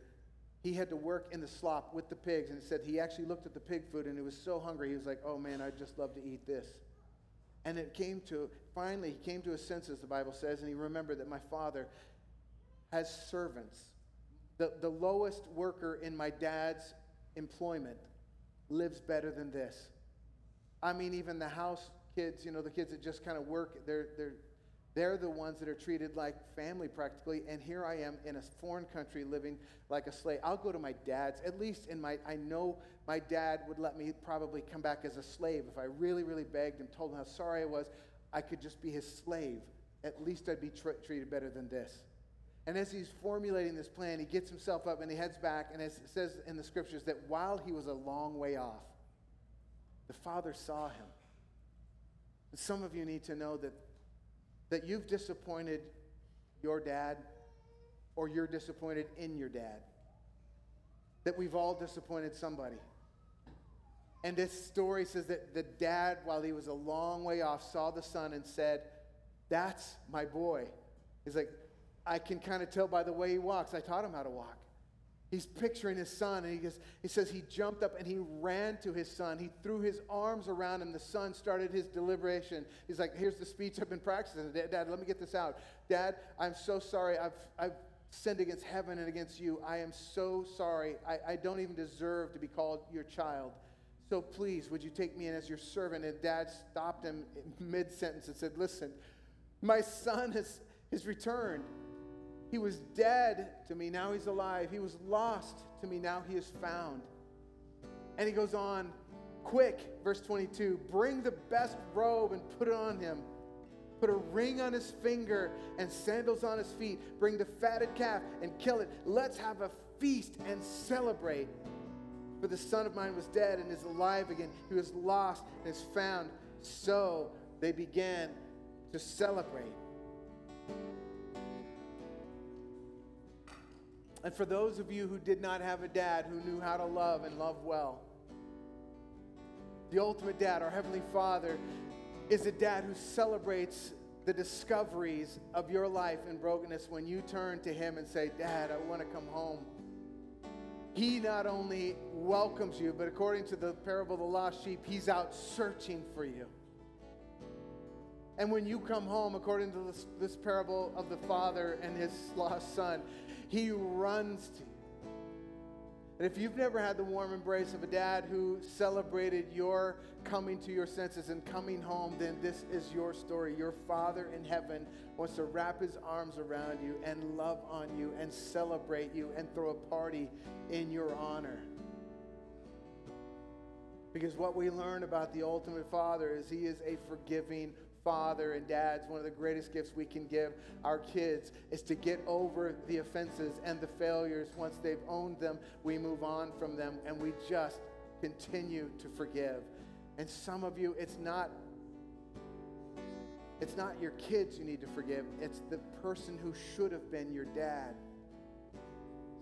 Speaker 4: He had to work in the slop with the pigs. And said he actually looked at the pig food and he was so hungry. He was like, oh man, I'd just love to eat this. And it came to, finally, he came to his senses, the Bible says, and he remembered that my father has servants. The, the lowest worker in my dad's employment lives better than this. I mean, even the house kids, you know, the kids that just kind of work, they're, they're, they're the ones that are treated like family practically. And here I am in a foreign country living like a slave. I'll go to my dad's, at least in my, I know my dad would let me probably come back as a slave. If I really, really begged and told him how sorry I was, I could just be his slave. At least I'd be tr- treated better than this. And as he's formulating this plan, he gets himself up and he heads back. And as it says in the scriptures, that while he was a long way off, the father saw him. Some of you need to know that, that you've disappointed your dad or you're disappointed in your dad. That we've all disappointed somebody. And this story says that the dad, while he was a long way off, saw the son and said, That's my boy. He's like, I can kind of tell by the way he walks. I taught him how to walk. He's picturing his son, and he, he says he jumped up and he ran to his son. He threw his arms around him. The son started his deliberation. He's like, Here's the speech I've been practicing. Dad, Dad let me get this out. Dad, I'm so sorry. I've, I've sinned against heaven and against you. I am so sorry. I, I don't even deserve to be called your child. So please, would you take me in as your servant? And dad stopped him mid sentence and said, Listen, my son has, has returned. He was dead to me, now he's alive. He was lost to me, now he is found. And he goes on, quick, verse 22 bring the best robe and put it on him. Put a ring on his finger and sandals on his feet. Bring the fatted calf and kill it. Let's have a feast and celebrate. For the son of mine was dead and is alive again. He was lost and is found. So they began to celebrate. And for those of you who did not have a dad who knew how to love and love well, the ultimate dad, our Heavenly Father, is a dad who celebrates the discoveries of your life in brokenness when you turn to Him and say, Dad, I want to come home. He not only welcomes you, but according to the parable of the lost sheep, He's out searching for you. And when you come home, according to this, this parable of the father and his lost son, he runs to you. And if you've never had the warm embrace of a dad who celebrated your coming to your senses and coming home, then this is your story. Your Father in heaven wants to wrap his arms around you and love on you and celebrate you and throw a party in your honor. Because what we learn about the ultimate Father is he is a forgiving father and dads, one of the greatest gifts we can give our kids is to get over the offenses and the failures. Once they've owned them, we move on from them and we just continue to forgive. And some of you, it's not it's not your kids you need to forgive, it's the person who should have been your dad.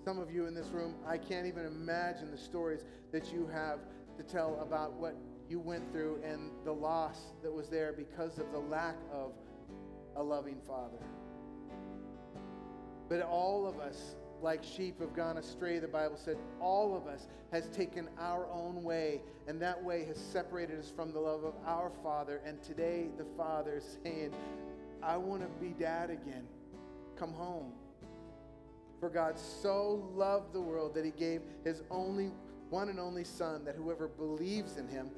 Speaker 4: Some of you in this room, I can't even imagine the stories that you have to tell about what you went through and the loss that was there because of the lack of a loving father. But all of us, like sheep, have gone astray, the Bible said. All of us has taken our own way, and that way has separated us from the love of our Father. And today, the Father is saying, I want to be dad again. Come home. For God so loved the world that he gave his only one and only Son, that whoever believes in him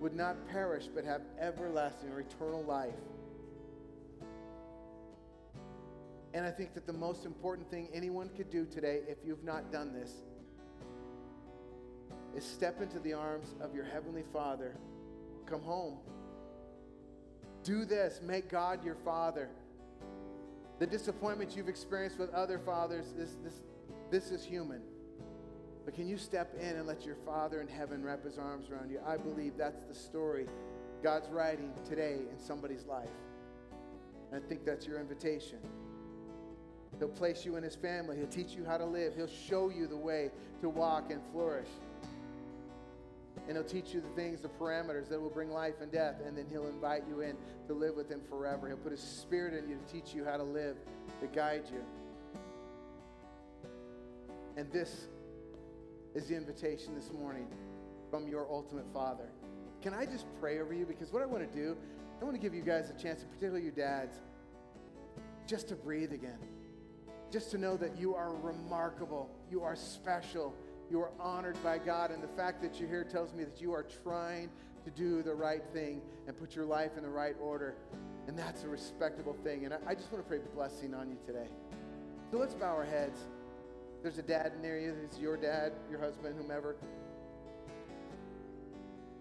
Speaker 4: would not perish but have everlasting or eternal life. And I think that the most important thing anyone could do today, if you've not done this, is step into the arms of your Heavenly Father. Come home. Do this. Make God your Father. The disappointment you've experienced with other fathers, this, this, this is human. But can you step in and let your Father in heaven wrap his arms around you? I believe that's the story God's writing today in somebody's life. And I think that's your invitation. He'll place you in his family. He'll teach you how to live. He'll show you the way to walk and flourish. And he'll teach you the things, the parameters that will bring life and death. And then he'll invite you in to live with him forever. He'll put his spirit in you to teach you how to live, to guide you. And this is the invitation this morning from your ultimate Father. Can I just pray over you? Because what I want to do, I want to give you guys a chance, and particularly your dads, just to breathe again. Just to know that you are remarkable, you are special, you are honored by God. And the fact that you're here tells me that you are trying to do the right thing and put your life in the right order. And that's a respectable thing. And I, I just want to pray blessing on you today. So let's bow our heads. There's a dad near you. It's your dad, your husband, whomever.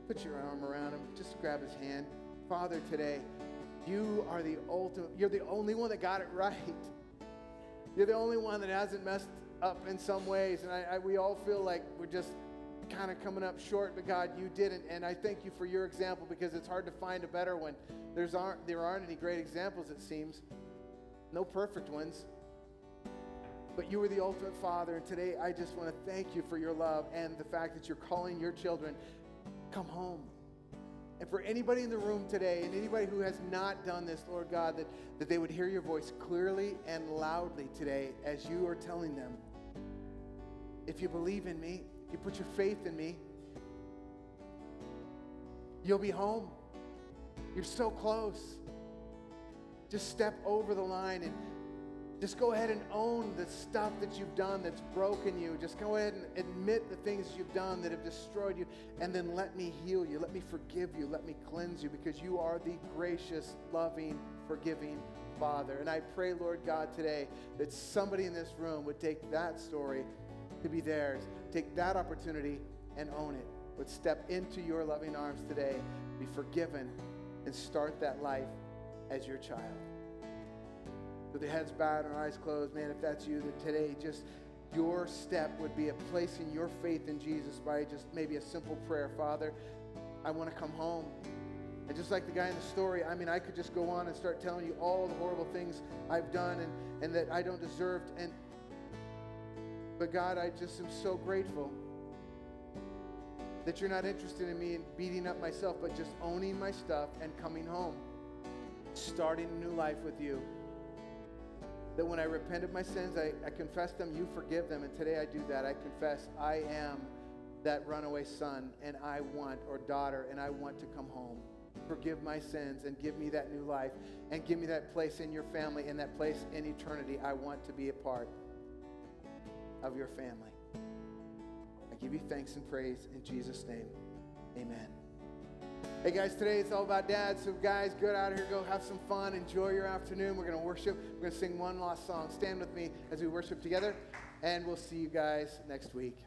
Speaker 4: Put your arm around him. Just grab his hand. Father, today, you are the ultimate, you're the only one that got it right. You're the only one that hasn't messed up in some ways. And I, I, we all feel like we're just kind of coming up short, but God, you didn't. And I thank you for your example because it's hard to find a better one. There's aren't, there aren't any great examples, it seems. No perfect ones. But you were the ultimate father. And today I just want to thank you for your love and the fact that you're calling your children, come home. And for anybody in the room today and anybody who has not done this, Lord God, that, that they would hear your voice clearly and loudly today as you are telling them, if you believe in me, if you put your faith in me, you'll be home. You're so close. Just step over the line and just go ahead and own the stuff that you've done that's broken you. Just go ahead and admit the things you've done that have destroyed you. And then let me heal you. Let me forgive you. Let me cleanse you because you are the gracious, loving, forgiving Father. And I pray, Lord God, today that somebody in this room would take that story to be theirs, take that opportunity and own it. Would step into your loving arms today, be forgiven, and start that life as your child with their heads bowed and eyes closed, man, if that's you, that today just your step would be a placing your faith in Jesus by just maybe a simple prayer. Father, I want to come home. And just like the guy in the story, I mean, I could just go on and start telling you all the horrible things I've done and, and that I don't deserve. And but God, I just am so grateful that you're not interested in me in beating up myself, but just owning my stuff and coming home, starting a new life with you that when I repent of my sins, I, I confess them, you forgive them. And today I do that. I confess I am that runaway son and I want, or daughter, and I want to come home. Forgive my sins and give me that new life and give me that place in your family and that place in eternity. I want to be a part of your family. I give you thanks and praise in Jesus' name. Amen. Hey guys, today it's all about dads. So guys, get out of here, go have some fun, enjoy your afternoon. We're gonna worship. We're gonna sing one last song. Stand with me as we worship together, and we'll see
Speaker 1: you guys next week.